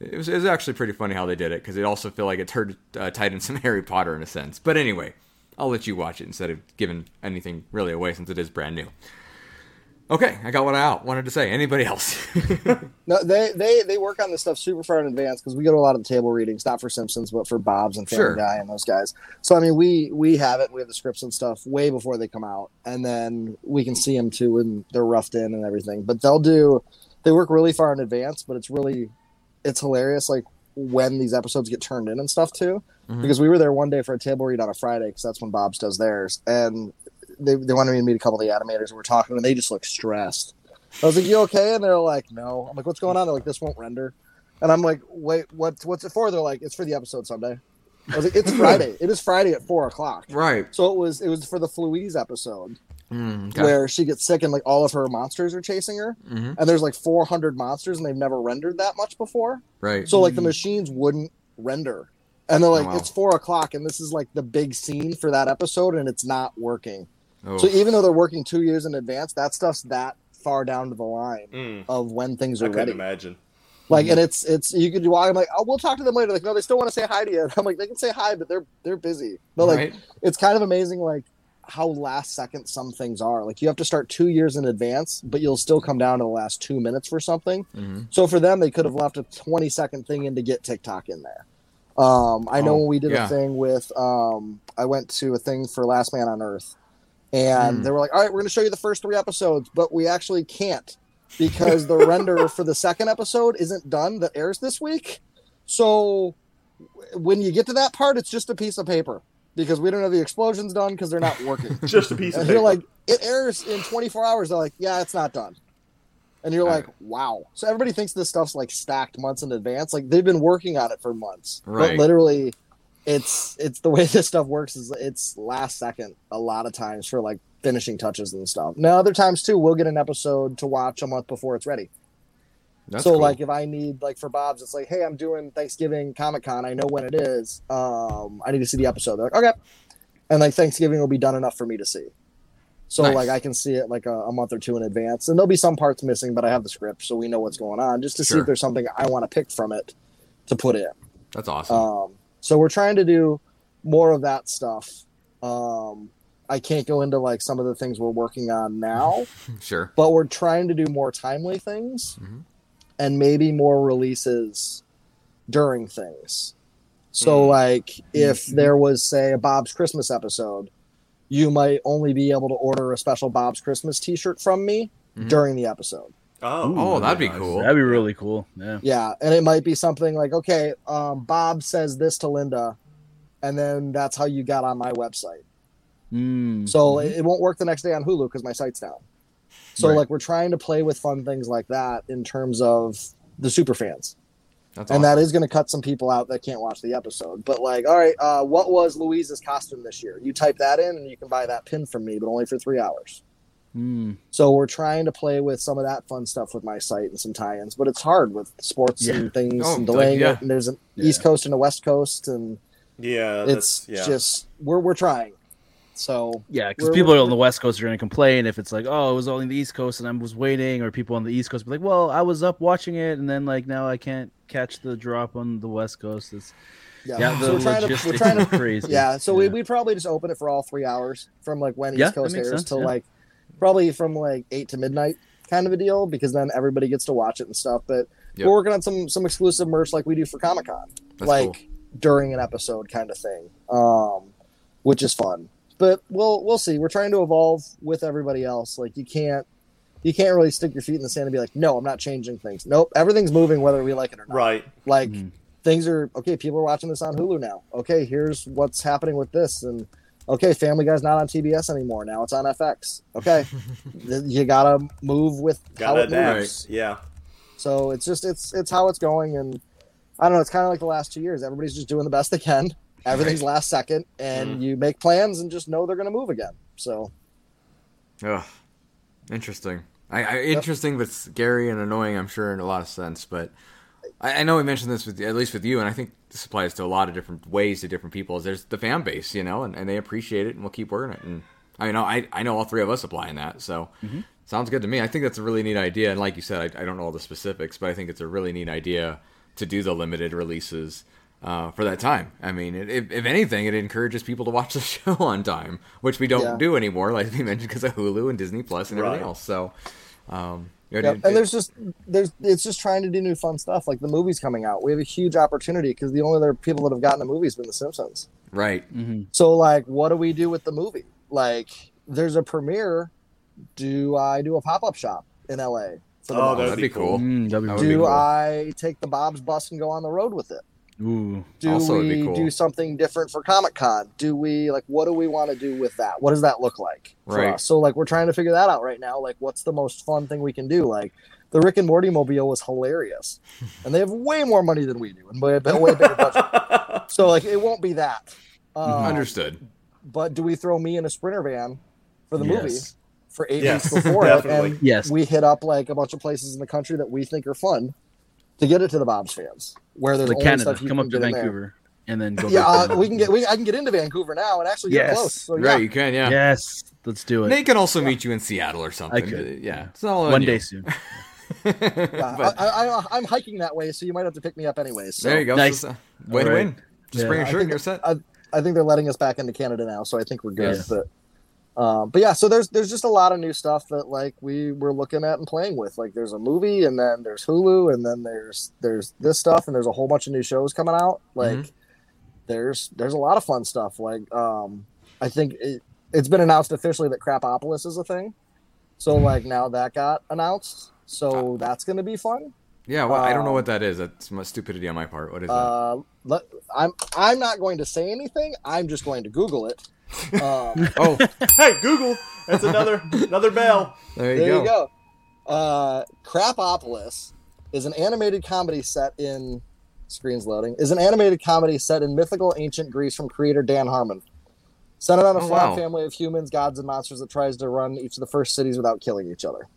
it was it was actually pretty funny how they did it because it also feel like it turned uh, tied in some Harry Potter in a sense. But anyway, I'll let you watch it instead of giving anything really away since it is brand new. Okay, I got what I out wanted to say. Anybody else? No, they they they work on this stuff super far in advance because we go to a lot of the table readings, not for Simpsons, but for Bob's and Family Sure. Guy and those guys. So I mean, we we have it. We have the scripts and stuff way before they come out, and then we can see them too when they're roughed in and everything. But they'll do. They work really far in advance, but it's really it's hilarious like when these episodes get turned in and stuff too. Mhm. Because we were there one day for a table read on a Friday because that's when Bob's does theirs, and they they wanted me to meet a couple of the animators. and We're talking, and they just look stressed. I was like, "You okay?" And they're like, "No." I'm like, "What's going on?" They're like, "This won't render." And I'm like, "Wait, what? What's it for?" They're like, "It's for the episode Sunday." I was like, "It's Friday. it is Friday at four o'clock." right. So it was. It was for the Flu-ouise episode Mm, where she gets sick and like all of her monsters are chasing her, Mhm. and there's like 400 monsters and they've never rendered that much before. Right. So like the machines wouldn't render, and they're like, Oh, wow. "It's four o'clock, and this is like the big scene for that episode, and it's not working." So even though they're working two years in advance, that stuff's that far down to the line Mm, of when things I are couldn't ready. imagine. Like, and it's it's you could walk. I'm like, oh, we'll talk to them later. Like, no, they still want to say hi to you. I'm like, they can say hi, but they're they're busy. But like, right. it's kind of amazing, like how last second some things are. Like, you have to start two years in advance, but you'll still come down to the last two minutes for something. Mhm. So for them, they could have left a 20 second thing in to get TikTok in there. Um, I know Oh, when we did yeah. a thing with, um, I went to a thing for Last Man on Earth, and Hmm. they were like, "All right, we're going to show you the first three episodes, but we actually can't because the render for the second episode isn't done that airs this week. So when you get to that part, it's just a piece of paper because we don't have the explosions done because they're not working." Just a piece of and paper. you're like, "It airs in 24 hours." They're like, "Yeah, it's not done." And you're All like, wow. So everybody thinks this stuff's like stacked months in advance. Like they've been working on it for months. Right. But literally it's it's the way this stuff works is it's last second a lot of times for like finishing touches and stuff. Now other times too, we'll get an episode to watch a month before it's ready. That's so cool. like if I need like for Bob's, it's like, hey, I'm doing Thanksgiving Comic Con. I know when it is. Um, I need to see the episode. They're like, okay. And like Thanksgiving will be done enough for me to see. So Nice. like I can see it like a, a month or two in advance, and there'll be some parts missing, but I have the script, so we know what's going on, just to see if there's something I want to pick from it to put in. That's awesome. Um, so we're trying to do more of that stuff. Um, I can't go into like some of the things we're working on now, sure. but we're trying to do more timely things Mhm. and maybe more releases during things. So, Mm. like, if there was, say, a Bob's Christmas episode, you might only be able to order a special Bob's Christmas t shirt from me Mhm. during the episode. Oh, Oh, that'd be nice. cool. That'd be really cool. Yeah. Yeah. And it might be something like, okay, um, Bob says this to Linda, and then that's how you got on my website. Mm. So it, it won't work the next day on Hulu because my site's down. So Right. like we're trying to play with fun things like that in terms of the super fans. That's and awesome. that is going to cut some people out that can't watch the episode. But like, all right, uh, what was Louise's costume this year? You type that in, and you can buy that pin from me, but only for three hours. Hmm. So we're trying to play with some of that fun stuff with my site and some tie-ins, but it's hard with sports Yeah. and things Oh, and delaying yeah. it. And there's an Yeah. East Coast and a West Coast, and Yeah, it's yeah. just we're we're trying. So Yeah, because people we're- on the West Coast are going to complain if it's like, oh, it was only the East Coast and I was waiting, or people on the East Coast be like, well, I was up watching it and then like now I can't catch the drop on the West Coast. It's yeah, yeah, so we're trying to logistics we're trying to crazy. yeah. So we we probably just open it for all three hours from like when East Yeah, that Coast airs sense, till yeah. like probably from like eight to midnight kind of a deal because then everybody gets to watch it and stuff. But Yep. we're working on some some exclusive merch like we do for Comic Con. Like cool. during an episode kind of thing, um, which is fun. But we'll we'll see. We're trying to evolve with everybody else. Like you can't you can't really stick your feet in the sand and be like, no, I'm not changing things. Nope, everything's moving whether we like it or not. right. Like Mhm. things are okay. People are watching this on Hulu now. Okay, here's what's happening with this and. Okay, Family Guy's not on TBS anymore. Now it's on FX. Okay, you gotta move with how Gotta it adapt. moves. Yeah. So it's just it's it's how it's going, and I don't know. It's kind of like the last two years. Everybody's just doing the best they can. Everything's last second, and Mhm. you make plans and just know they're going to move again. So Ugh. Interesting. I, I interesting, but scary and annoying. I'm sure in a lot of sense. But I, I know we mentioned this with at least with you, and I think this applies to a lot of different ways to different people. Is there's the fan base, you know, and, and they appreciate it, and we'll keep working it. And I know I I know all three of us applying that, so sounds good to me. I think that's a really neat idea. And like you said, I, I don't know all the specifics, but I think it's a really neat idea to do the limited releases. Uh, for that time, I mean, it, if, if anything, it encourages people to watch the show on time, which we don't Yeah. do anymore, like we mentioned, because of Hulu and Disney Plus and everything else. So, um, it- Yep. it- and there's just there's it's just trying to do new fun stuff. Like the movies coming out, we have a huge opportunity because the only other people that have gotten a movie has been The Simpsons. right, hmm So like, what do we do with the movie? Like, there's a premiere. Do I do a pop up shop in LA? For the Oh, Bobs? that'd that'd be be cool. cool. Mm, that'd be That be do cool. I take the Bob's bus and go on the road with it? Ooh. Do Also we cool. do something different for Comic Con? Do we like what do we want to do with that? What does that look like for Right. us? So like we're trying to figure that out right now. Like what's the most fun thing we can do? Like the Rick and Morty mobile was hilarious, and they have way more money than we do and way, way bigger budget. So like it won't be that. Um, understood. But do we throw me in a sprinter van for the movie for eight Yes, weeks before it, and Yes. we hit up like a bunch of places in the country that we think are fun to get it to the Bob's fans, where there's Like only Canada, stuff you come can up to get in there. Vancouver and then go. Yeah, back uh, we can get. We, I can get into Vancouver now and actually get close. So yeah, Right, you can, yeah. Yes, let's do it. They can also meet you in Seattle or something. I could. Yeah, it's all on One you. day soon. yeah. But- I, I, I, I'm hiking that way, so you might have to pick me up anyways. So there you go. Nice. So, win All right. win. Just Yeah. bring a I shirt and think- you're set. I, I think they're letting us back into Canada now, so I think we're good. Yeah. But um, but yeah, so there's there's just a lot of new stuff that like we were looking at and playing with. Like there's a movie, and then there's Hulu, and then there's there's this stuff, and there's a whole bunch of new shows coming out. Like Mhm. there's there's a lot of fun stuff. Like um, I think it, it's been announced officially that Krapopolis is a thing. So like now that got announced, so that's gonna be fun. yeah, well, I don't know um, what that is. That's my stupidity on my part. What is that? Uh, let, I'm I'm not going to say anything. I'm just going to Google it. Um, oh, hey, Google. That's another another bell. there you there go. you go. Uh, Krapopolis is an animated comedy set in screens loading. Is an animated comedy set in mythical ancient Greece from creator Dan Harmon. Centered on a Oh, flawed wow. family of humans, gods, and monsters that tries to run each of the first cities without killing each other.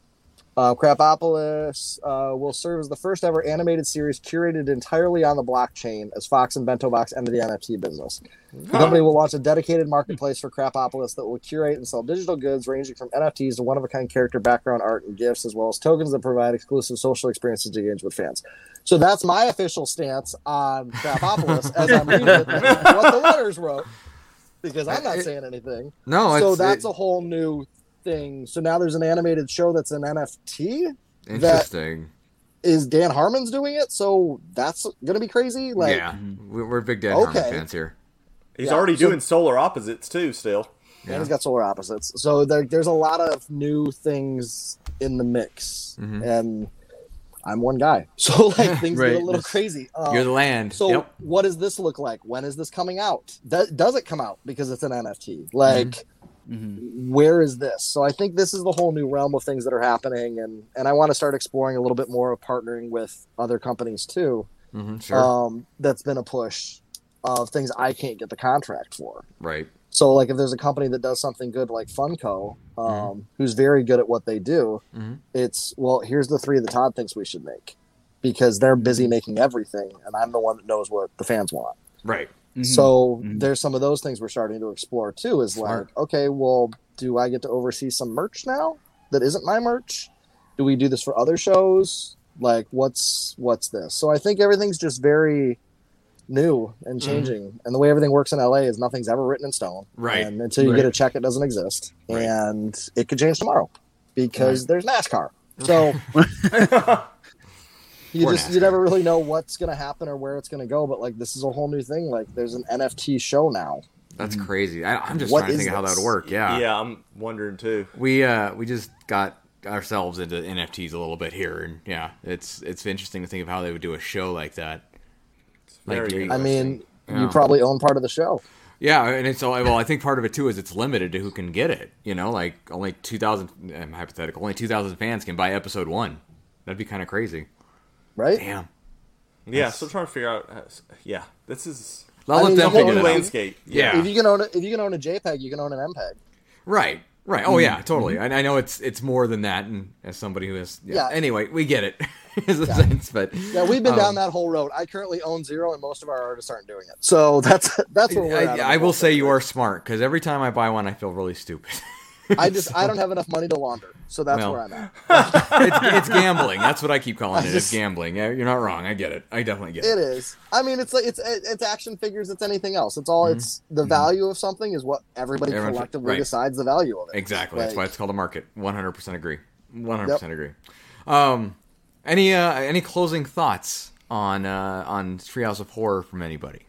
Uh, Krapopolis uh, will serve as the first ever animated series curated entirely on the blockchain as Fox and BentoBox enter the NFT business. The company will launch a dedicated marketplace for Krapopolis that will curate and sell digital goods ranging from NFTs to one of a kind character background art and gifts, as well as tokens that provide exclusive social experiences to engage with fans. So that's my official stance on Krapopolis as I'm reading it, what the letters wrote, because I'm not saying anything. No, so that's it- a whole new thing. So now there's an animated show that's an NFT. interesting. Is Dan Harmon's doing it? So that's gonna be crazy. Like, yeah, we- we're big Dan Harmon fans here. He's Yeah, already so- doing solar opposites too. Still. and he's got solar opposites. So there, there's a lot of new things in the mix, Mhm. and I'm one guy, so like things Right. get a little crazy. Um, You're the land. so yep. what does this look like? When is this coming out? Does, does it come out because it's an NFT? Like, Mhm. where is this? So I think this is the whole new realm of things that are happening, and and I want to start exploring a little bit more of partnering with other companies too. Mhm, sure. um, that's been a push of things I can't get the contract for. right. So, like, if there's a company that does something good like Funko, um, Mm-hmm. who's very good at what they do, Mhm. it's well, here's the three that Todd thinks we should make because they're busy making everything, and I'm the one that knows what the fans want. Right. So Mhm. there's some of those things we're starting to explore too. Is Smart. like, okay, well, do I get to oversee some merch now that isn't my merch? Do we do this for other shows? Like, what's what's this? So I think everything's just very new and Mm-hmm. changing. And the way everything works in LA is nothing's ever written in stone. Right. And until you Right. get a check, it doesn't exist. Right. And it could change tomorrow because there's NASCAR. So you Or just you never really know what's gonna happen or where it's gonna go. But like this is a whole new thing. Like there's an NFT show now. That's crazy. I, I'm just What trying to think of how that would work. Yeah. yeah, I'm wondering too. We uh we just got ourselves into NFTs a little bit here, and yeah, it's it's interesting to think of how they would do a show like that. Like, Very I mean, Yeah. you probably own part of the show. Yeah, and it's all well. I think part of it too is it's limited to who can get it. You know, like only two thousand. I'm hypothetical. Only two thousand fans can buy episode one. That'd be kind of crazy. Right? Damn. Yeah, still trying to figure out. How, yeah, this is I'll I let mean, them figure whole it out. landscape. Yeah. If you can own a, if you can own a JPEG, you can own an MPEG. Right. Right. Oh mm-hmm. yeah, totally. Mm-hmm. I, I know it's it's more than that, and as somebody who is yeah. Yeah. Anyway, we get it. is a sense, but Yeah, we've been um, down that whole road. I currently own zero, and most of our artists aren't doing it. So that's that's where we're at. I, I will say thing. you are smart because every time I buy one, I feel really stupid. I just I don't have enough money to launder, so that's Well. where I'm at. it's, it's gambling. That's what I keep calling I it. It's gambling. Yeah, You're not wrong. I get it. I definitely get It it. is. I mean, it's like it's it's action figures. It's anything else. It's all. It's the Mhm. value of something is what everybody Everyone- collectively right. decides the value of it. Exactly. That's why it's called a market. 100% agree. 100% agree. Um, any uh, any closing thoughts on uh, on Treehouse of Horror from anybody?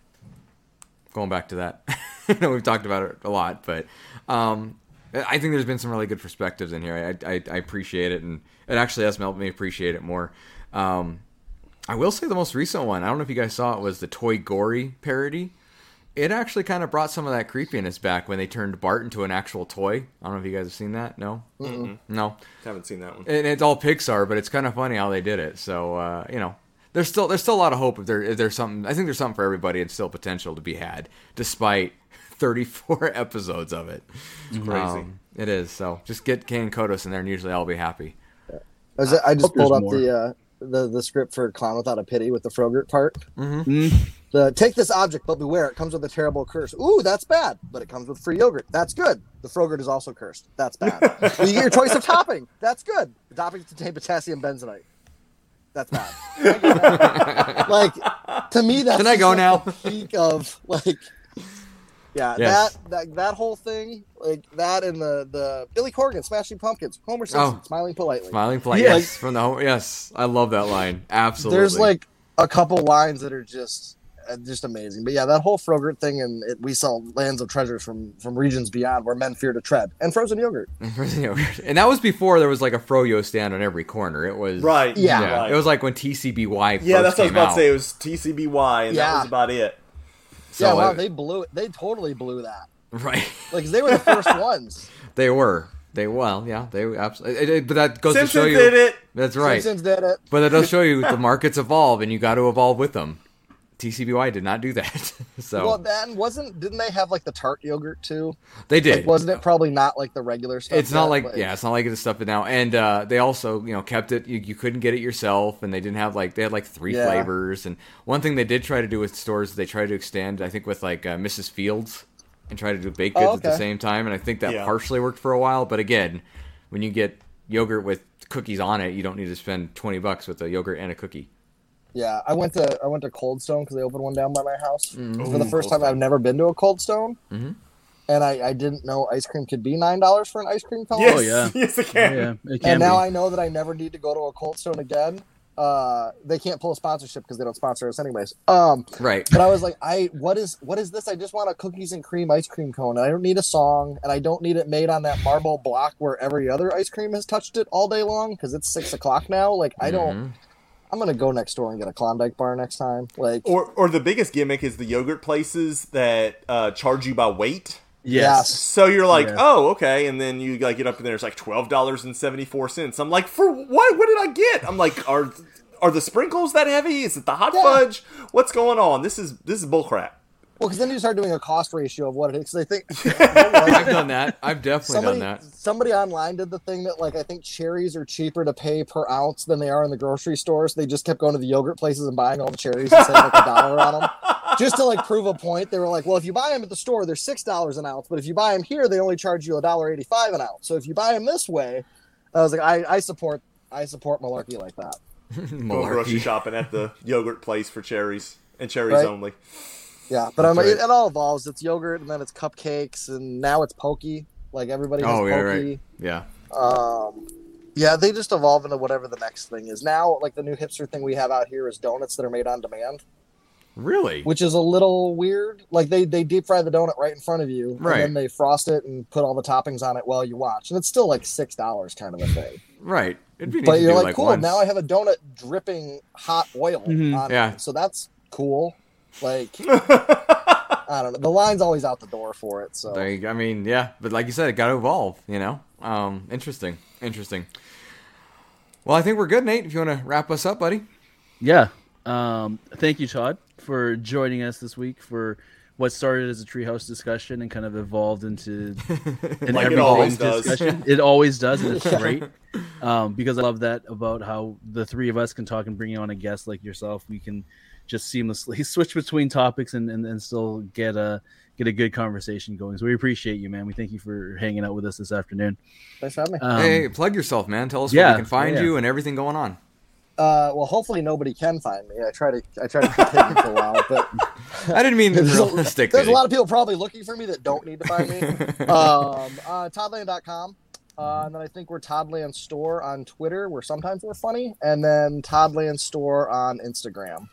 Going back to that, I know we've talked about it a lot, but um, I think there's been some really good perspectives in here. I, I, I appreciate it, and it actually has helped me appreciate it more. Um, I will say the most recent one. I don't know if you guys saw it was the Toy Gory parody. It actually kind of brought some of that creepiness back when they turned Bart into an actual toy. I don't know if you guys have seen that. No, no, Haven't seen that one. and it's all Pixar, but it's kind of funny how they did it. So uh, you know, there's still there's still a lot of hope if there if there's something. I think there's something for everybody and still potential to be had, despite 34 episodes of it. It's crazy. Um, it is. So just get Kang Kodos in there, and usually I'll be happy. I, was, I just hope pulled up more. the uh, the the script for Clown Without a Pity with the Frogurt part. Mm. The take this object, but beware, it comes with a terrible curse. Ooh, that's bad, but it comes with free yogurt. That's good. The Frogurt is also cursed. That's bad. you get your choice of topping. That's good. The toppings contain potassium benzoate. That's bad. I get that. like to me, that's Can I go like, now? the peak of like. Yeah, Yes. that, that that whole thing, like that, and the the Billy Corgan, Smashing Pumpkins, Homer Simpson, Oh. smiling politely. Smiling play. Yeah. Yes, from the home. Yes, I love that line. Absolutely. There's like a couple lines that are just uh, just amazing. But yeah, that whole Frogurt thing, and it, we sell lands of treasures from from regions beyond where men fear to tread, and frozen yogurt. and that was before there was like a froyo stand on every corner. It was Right. Yeah. Yeah, Right. it was like when TCBY. First yeah, that's what I was about out. to say. It was TCBY, and that was about it. So yeah, wow, it- they blew it. They totally blew that. right. Like they were the first ones. They were. They well, yeah, they absolutely. But that goes to show Simpsons you. did it. That's right. Simpsons did it. But that does show you the markets evolve, and you got to evolve with them. TCBY did not do that, so Well, then wasn't didn't they have like the tart yogurt too? they did. Like, wasn't it probably not like the regular stuff? it's not yet, like but- yeah, it's not like it's stuff now. And uh, they also you know kept it. You, you couldn't get it yourself, and they didn't have like they had like three Yeah. flavors. And one thing they did try to do with stores, they tried to extend. I think with like uh, Mrs. Fields, and try to do baked goods Oh, at the same time. And I think that Yeah. partially worked for a while. But again, when you get yogurt with cookies on it, you don't need to spend twenty bucks with a yogurt and a cookie. Yeah, I went to I went to Cold Stone because they opened one down by my house Mm-hmm. for the first time. I've never been to a Cold Stone, Mhm. and I, I didn't know ice cream could be nine dollars for an ice cream cone. Yes, Oh, yeah. yes, it Yeah, can. yeah, it can and now. I know that I never need to go to a Cold Stone again. Uh, they can't pull a sponsorship because they don't sponsor us anyways. Um, Right. but I was like, I what is what is this? I just want a cookies and cream ice cream cone. And I don't need a song, and I don't need it made on that marble block where every other ice cream has touched it all day long because it's six o'clock now. Like I don't. Mhm. I'm gonna go next door and get a Klondike bar next time. Like Or, or the biggest gimmick is the yogurt places that uh, charge you by weight. Yes. So you're like, Yeah. oh, okay, and then you like get up in there, it's like twelve dollars and seventy four cents. I'm like, for what? What did I get? I'm like, are are the sprinkles that heavy? Is it the hot Yeah. fudge? What's going on? This is this is bullcrap. Well, because then you start doing a cost ratio of what it is. Because I think I've done that. I've definitely somebody done that. somebody online did the thing that like I think cherries are cheaper to pay per ounce than they are in the grocery stores. They just kept going to the yogurt places and buying all the cherries and saving like a dollar on them, just to like prove a point. They were like, well, if you buy them at the store, they're six dollars an ounce, but if you buy them here, they only charge you a dollar eighty five an ounce. So if you buy them this way, I was like, I, I support I support malarkey like that. Going grocery Malarkey. shopping at the yogurt place for cherries and cherries Right. only. Yeah, but I'm, That's it, it all evolves. It's yogurt and then it's cupcakes and now it's poke. Like everybody has Oh yeah, poke. right. Yeah. Um, yeah, they just evolve into whatever the next thing is. Now, like the new hipster thing we have out here is donuts that are made on demand, Really? which is a little weird. Like they they deep fry the donut right in front of you, Right. and then they frost it and put all the toppings on it while you watch, and it's still like six dollars kind of a thing. Right. It'd be But you're do, like, cool. once. Now I have a donut dripping hot oil Mhm. on Yeah. it, so that's cool. Like I don't know, the line's always out the door for it. So There you. I mean, yeah, but like you said, it got to evolve. You know, um, interesting, interesting. Well, I think we're good, Nate. If you want to wrap us up, buddy. Yeah. Um, thank you, Todd, for joining us this week for what started as a treehouse discussion and kind of evolved into an Like it everything always does. discussion. It always does, and it's great um, because I love that about how the three of us can talk and bring on a guest like yourself. We can just seamlessly switch between topics and, and, and still get a get a good conversation going. So we appreciate you, man. We thank you for hanging out with us this afternoon. thanks for having me. Um, hey, plug yourself, man. Tell us yeah, where we can find yeah. you and everything going on. Uh, well, hopefully nobody can find me. I try to I try to keep hidden for a while, but I didn't mean There's a- realistic. There's a lot of people probably looking for me that don't need to find me. um, uh, Toddland.com. Uh, and then I think we're Toddland Store on Twitter, where sometimes we're funny, and then Toddland Store on Instagram.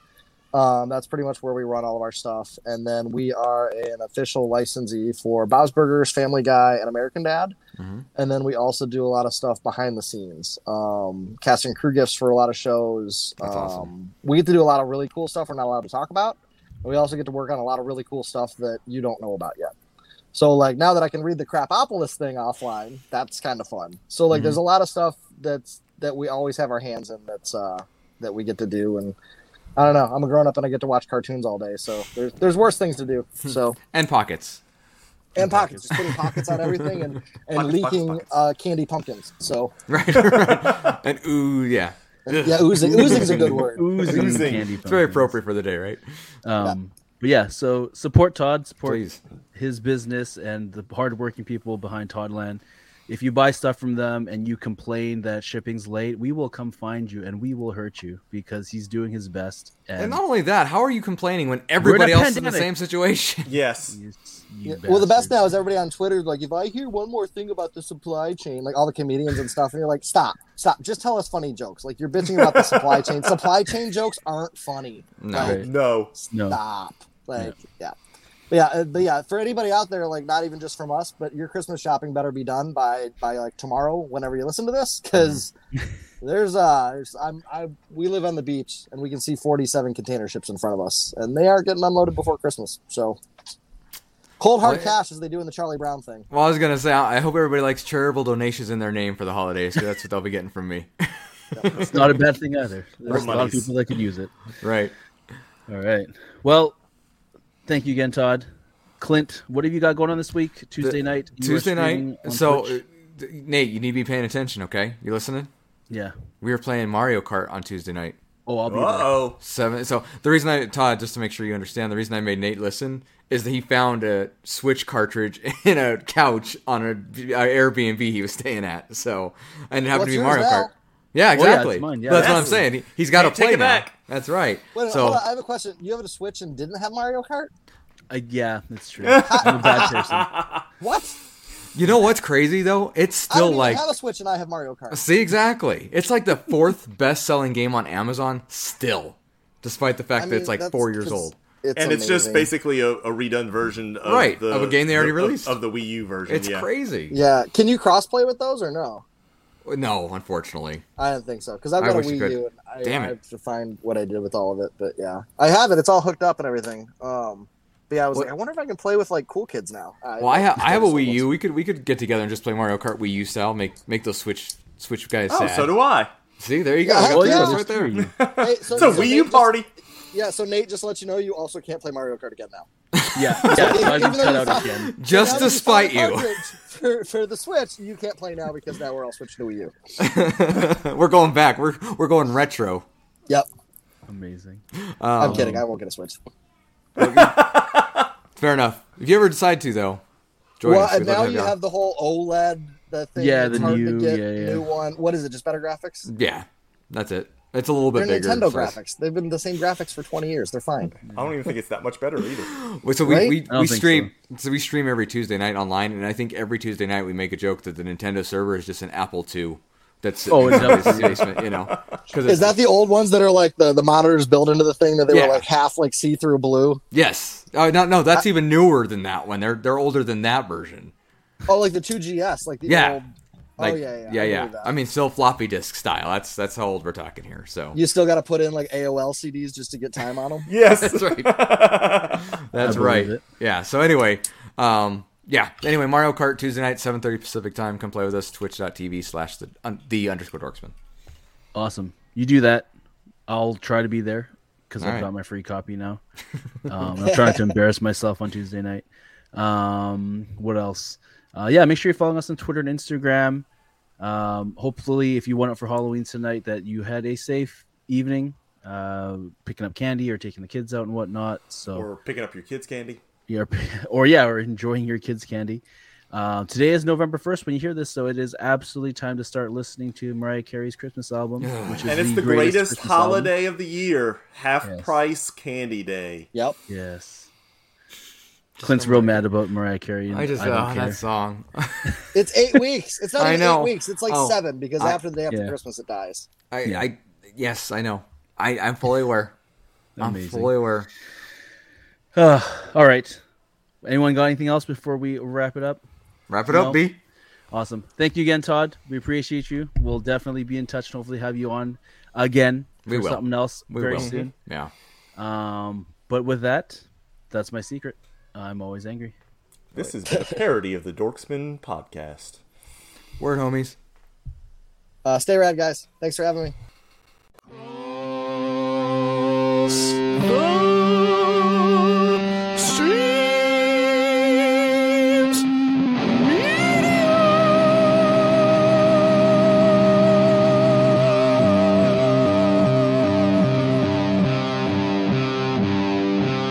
Um, that's pretty much where we run all of our stuff. And then we are an official licensee for Bob's Burgers, Family Guy, and American Dad. Mhm. And then we also do a lot of stuff behind the scenes, um, casting crew gifts for a lot of shows. Um, awesome. We get to do a lot of really cool stuff we're not allowed to talk about. And we also get to work on a lot of really cool stuff that you don't know about yet. So like now that I can read the Krapopolis thing offline, that's kind of fun. So like Mhm. there's a lot of stuff that's that we always have our hands in that's uh that we get to do and I don't know. I'm a grown up and I get to watch cartoons all day, so there's there's worse things to do. So and pockets. and pockets, just putting pockets on everything and and Pockets, pockets, leaking pockets. Uh, candy pumpkins. So Right. right. And ooh, yeah. yeah, oozing oozing's a good word. oozing Oozing. candy. It's very appropriate for the day, right? Um, But yeah, so support Todd, support Please. his business and the hardworking people behind Toddland. If you buy stuff from them and you complain that shipping's late, we will come find you and we will hurt you because he's doing his best. And And, not only that, how are you complaining when everybody else is in the same situation? Yes. You- you Yeah, well, the best now is everybody on Twitter is like, if I hear one more thing about the supply chain, like all the comedians and stuff, and you're like, stop, stop, just tell us funny jokes. Like you're bitching about the supply chain. Supply chain jokes aren't funny. No. Like, Right. No. no. stop. Like, yeah. But yeah, uh, but yeah, for anybody out there, like not even just from us, but your Christmas shopping better be done by by like tomorrow, whenever you listen to this, because there's uh, there's, I'm I we live on the beach and we can see 47 container ships in front of us, and they aren't getting unloaded before Christmas. So cold hard Well, cash as they do in the Charlie Brown thing. Well, I was gonna say, I I hope everybody likes charitable donations in their name for the holidays, because that's what they'll be getting from me. It's not a bad thing either. There's a lot of people that could use it. right. All right. Well, thank you again, Todd. Clint, what have you got going on this week? Tuesday night. Tuesday night. So, Twitch? uh, Nate, you need to be paying attention, okay? You listening? yeah. We were playing Mario Kart on Tuesday night. Oh, I'll be Uh there. oh. Seven. So the reason I Todd, just to make sure you understand, the reason I made Nate listen is that he found a Switch cartridge in a couch on a, a Airbnb he was staying at. So and it happened What's to be Mario now? Kart. Yeah, yeah, exactly. it's mine, yeah. That's what I'm saying. He, he's got to play it now. back. That's right. Wait, so hold on, I have a question. You have a Switch and didn't have Mario Kart? I, yeah, that's true. I'm a bad person. What? you know what's crazy though? It's I don't still even like I have a Switch and I have Mario Kart. see exactly. It's like the fourth best-selling game on Amazon still, despite the fact I that it's like four years old. It's and it's just basically a, a redone version of Right, the, of a game they already the- of- released. of, the Wii U version. It's yeah. crazy. Yeah. Can you crossplay with those or no? No, unfortunately. I don't think so because I've I got a you Wii could. U and I, Damn I it. have to find what I did with all of it. But yeah, I have it. It's all hooked up and everything. Um, but yeah, I was What- like, I wonder if I can play with like cool kids now. Well, I, ha- I have a Wii U. U. We could we could get together and just play Mario Kart Wii U style. Make make those Switch Switch guys Oh, sad. so do I. See, there you go. Yeah, I got the yeah. right there. true. Hey, so, It's a so Wii Nate U just- party. yeah, so Nate, just to let you know, you also can't play Mario Kart again now. Yeah, yeah. So I Even just cut out again. Just to spite you. For, for the Switch, you can't play now because now we're all switching to Wii U. we're going back. We're we're going retro. Yep. Amazing. I'm Um, kidding. I won't get a Switch. Fair enough. If you ever decide to, though, join well, us. and We'd love now to you you have the whole OLED the thing. Yeah, it's the hard new- to get yeah, yeah. new one. What is it? Just better graphics? Yeah, that's it. It's a little bit They're bigger. Nintendo graphics. They've been the same graphics for 20 years. They're fine. I don't even think it's that much better either. Well, So we, Right? we, I don't we think stream so. we stream every Tuesday night online, and I think every Tuesday night we make a joke that the Nintendo server is just an Apple II. That's Oh, it's in somebody's basement, you know. 'Cause Is that the old ones that are like the, the monitors built into the thing that they Yeah. were like half like see through blue? yes? Oh no, no, that's even newer than that one. They're they're older than that version. Oh, like the 2GS, like the Yeah. old. Like, oh yeah, yeah, yeah, I yeah. I mean, still floppy disk style. That's that's how old we're talking here. So you still got to put in like AOL CDs just to get time on them. Yes, that's right. That's right. it. Yeah. So anyway, um, yeah. Anyway, Mario Kart Tuesday night, seven thirty Pacific time. Come play with us. Twitch.tv slash the un, the underscore dorksmen. Awesome. You do that. I'll try to be there because I've right. got my free copy now. Um, I'm trying to embarrass myself on Tuesday night. Um, what else? Uh, yeah, make sure you're following us on Twitter and Instagram. Um, hopefully, if you went out for Halloween tonight, that you had a safe evening, uh, picking up candy or taking the kids out and whatnot. So or picking up your kids' candy. yeah, or yeah, or enjoying your kids' candy. Uh, today is November first when you hear this, so it is absolutely time to start listening to Mariah Carey's Christmas album, which is And it's the greatest, Christmas album. holiday of the year. Half Yes. price candy day. Yep. Yes. Clint's real mad about Mariah Carey. And I just I don't oh, care. that song. It's eight weeks. It's not I even know. eight weeks. It's like Oh. seven because I- after the day after Yeah. Christmas it dies. I, Yeah. I yes, I know. I I'm fully aware. I'm fully aware. Uh, all right. Anyone got anything else before we wrap it up? Wrap it No. up, B. Awesome. Thank you again, Todd. We appreciate you. We'll definitely be in touch and hopefully have you on again for We will. something else We very will. soon. Yeah. Um, but with that, that's my secret. I'm always angry. This is a parody of the Dorksmen podcast. Word, homies. Uh, stay rad, guys. Thanks for having me.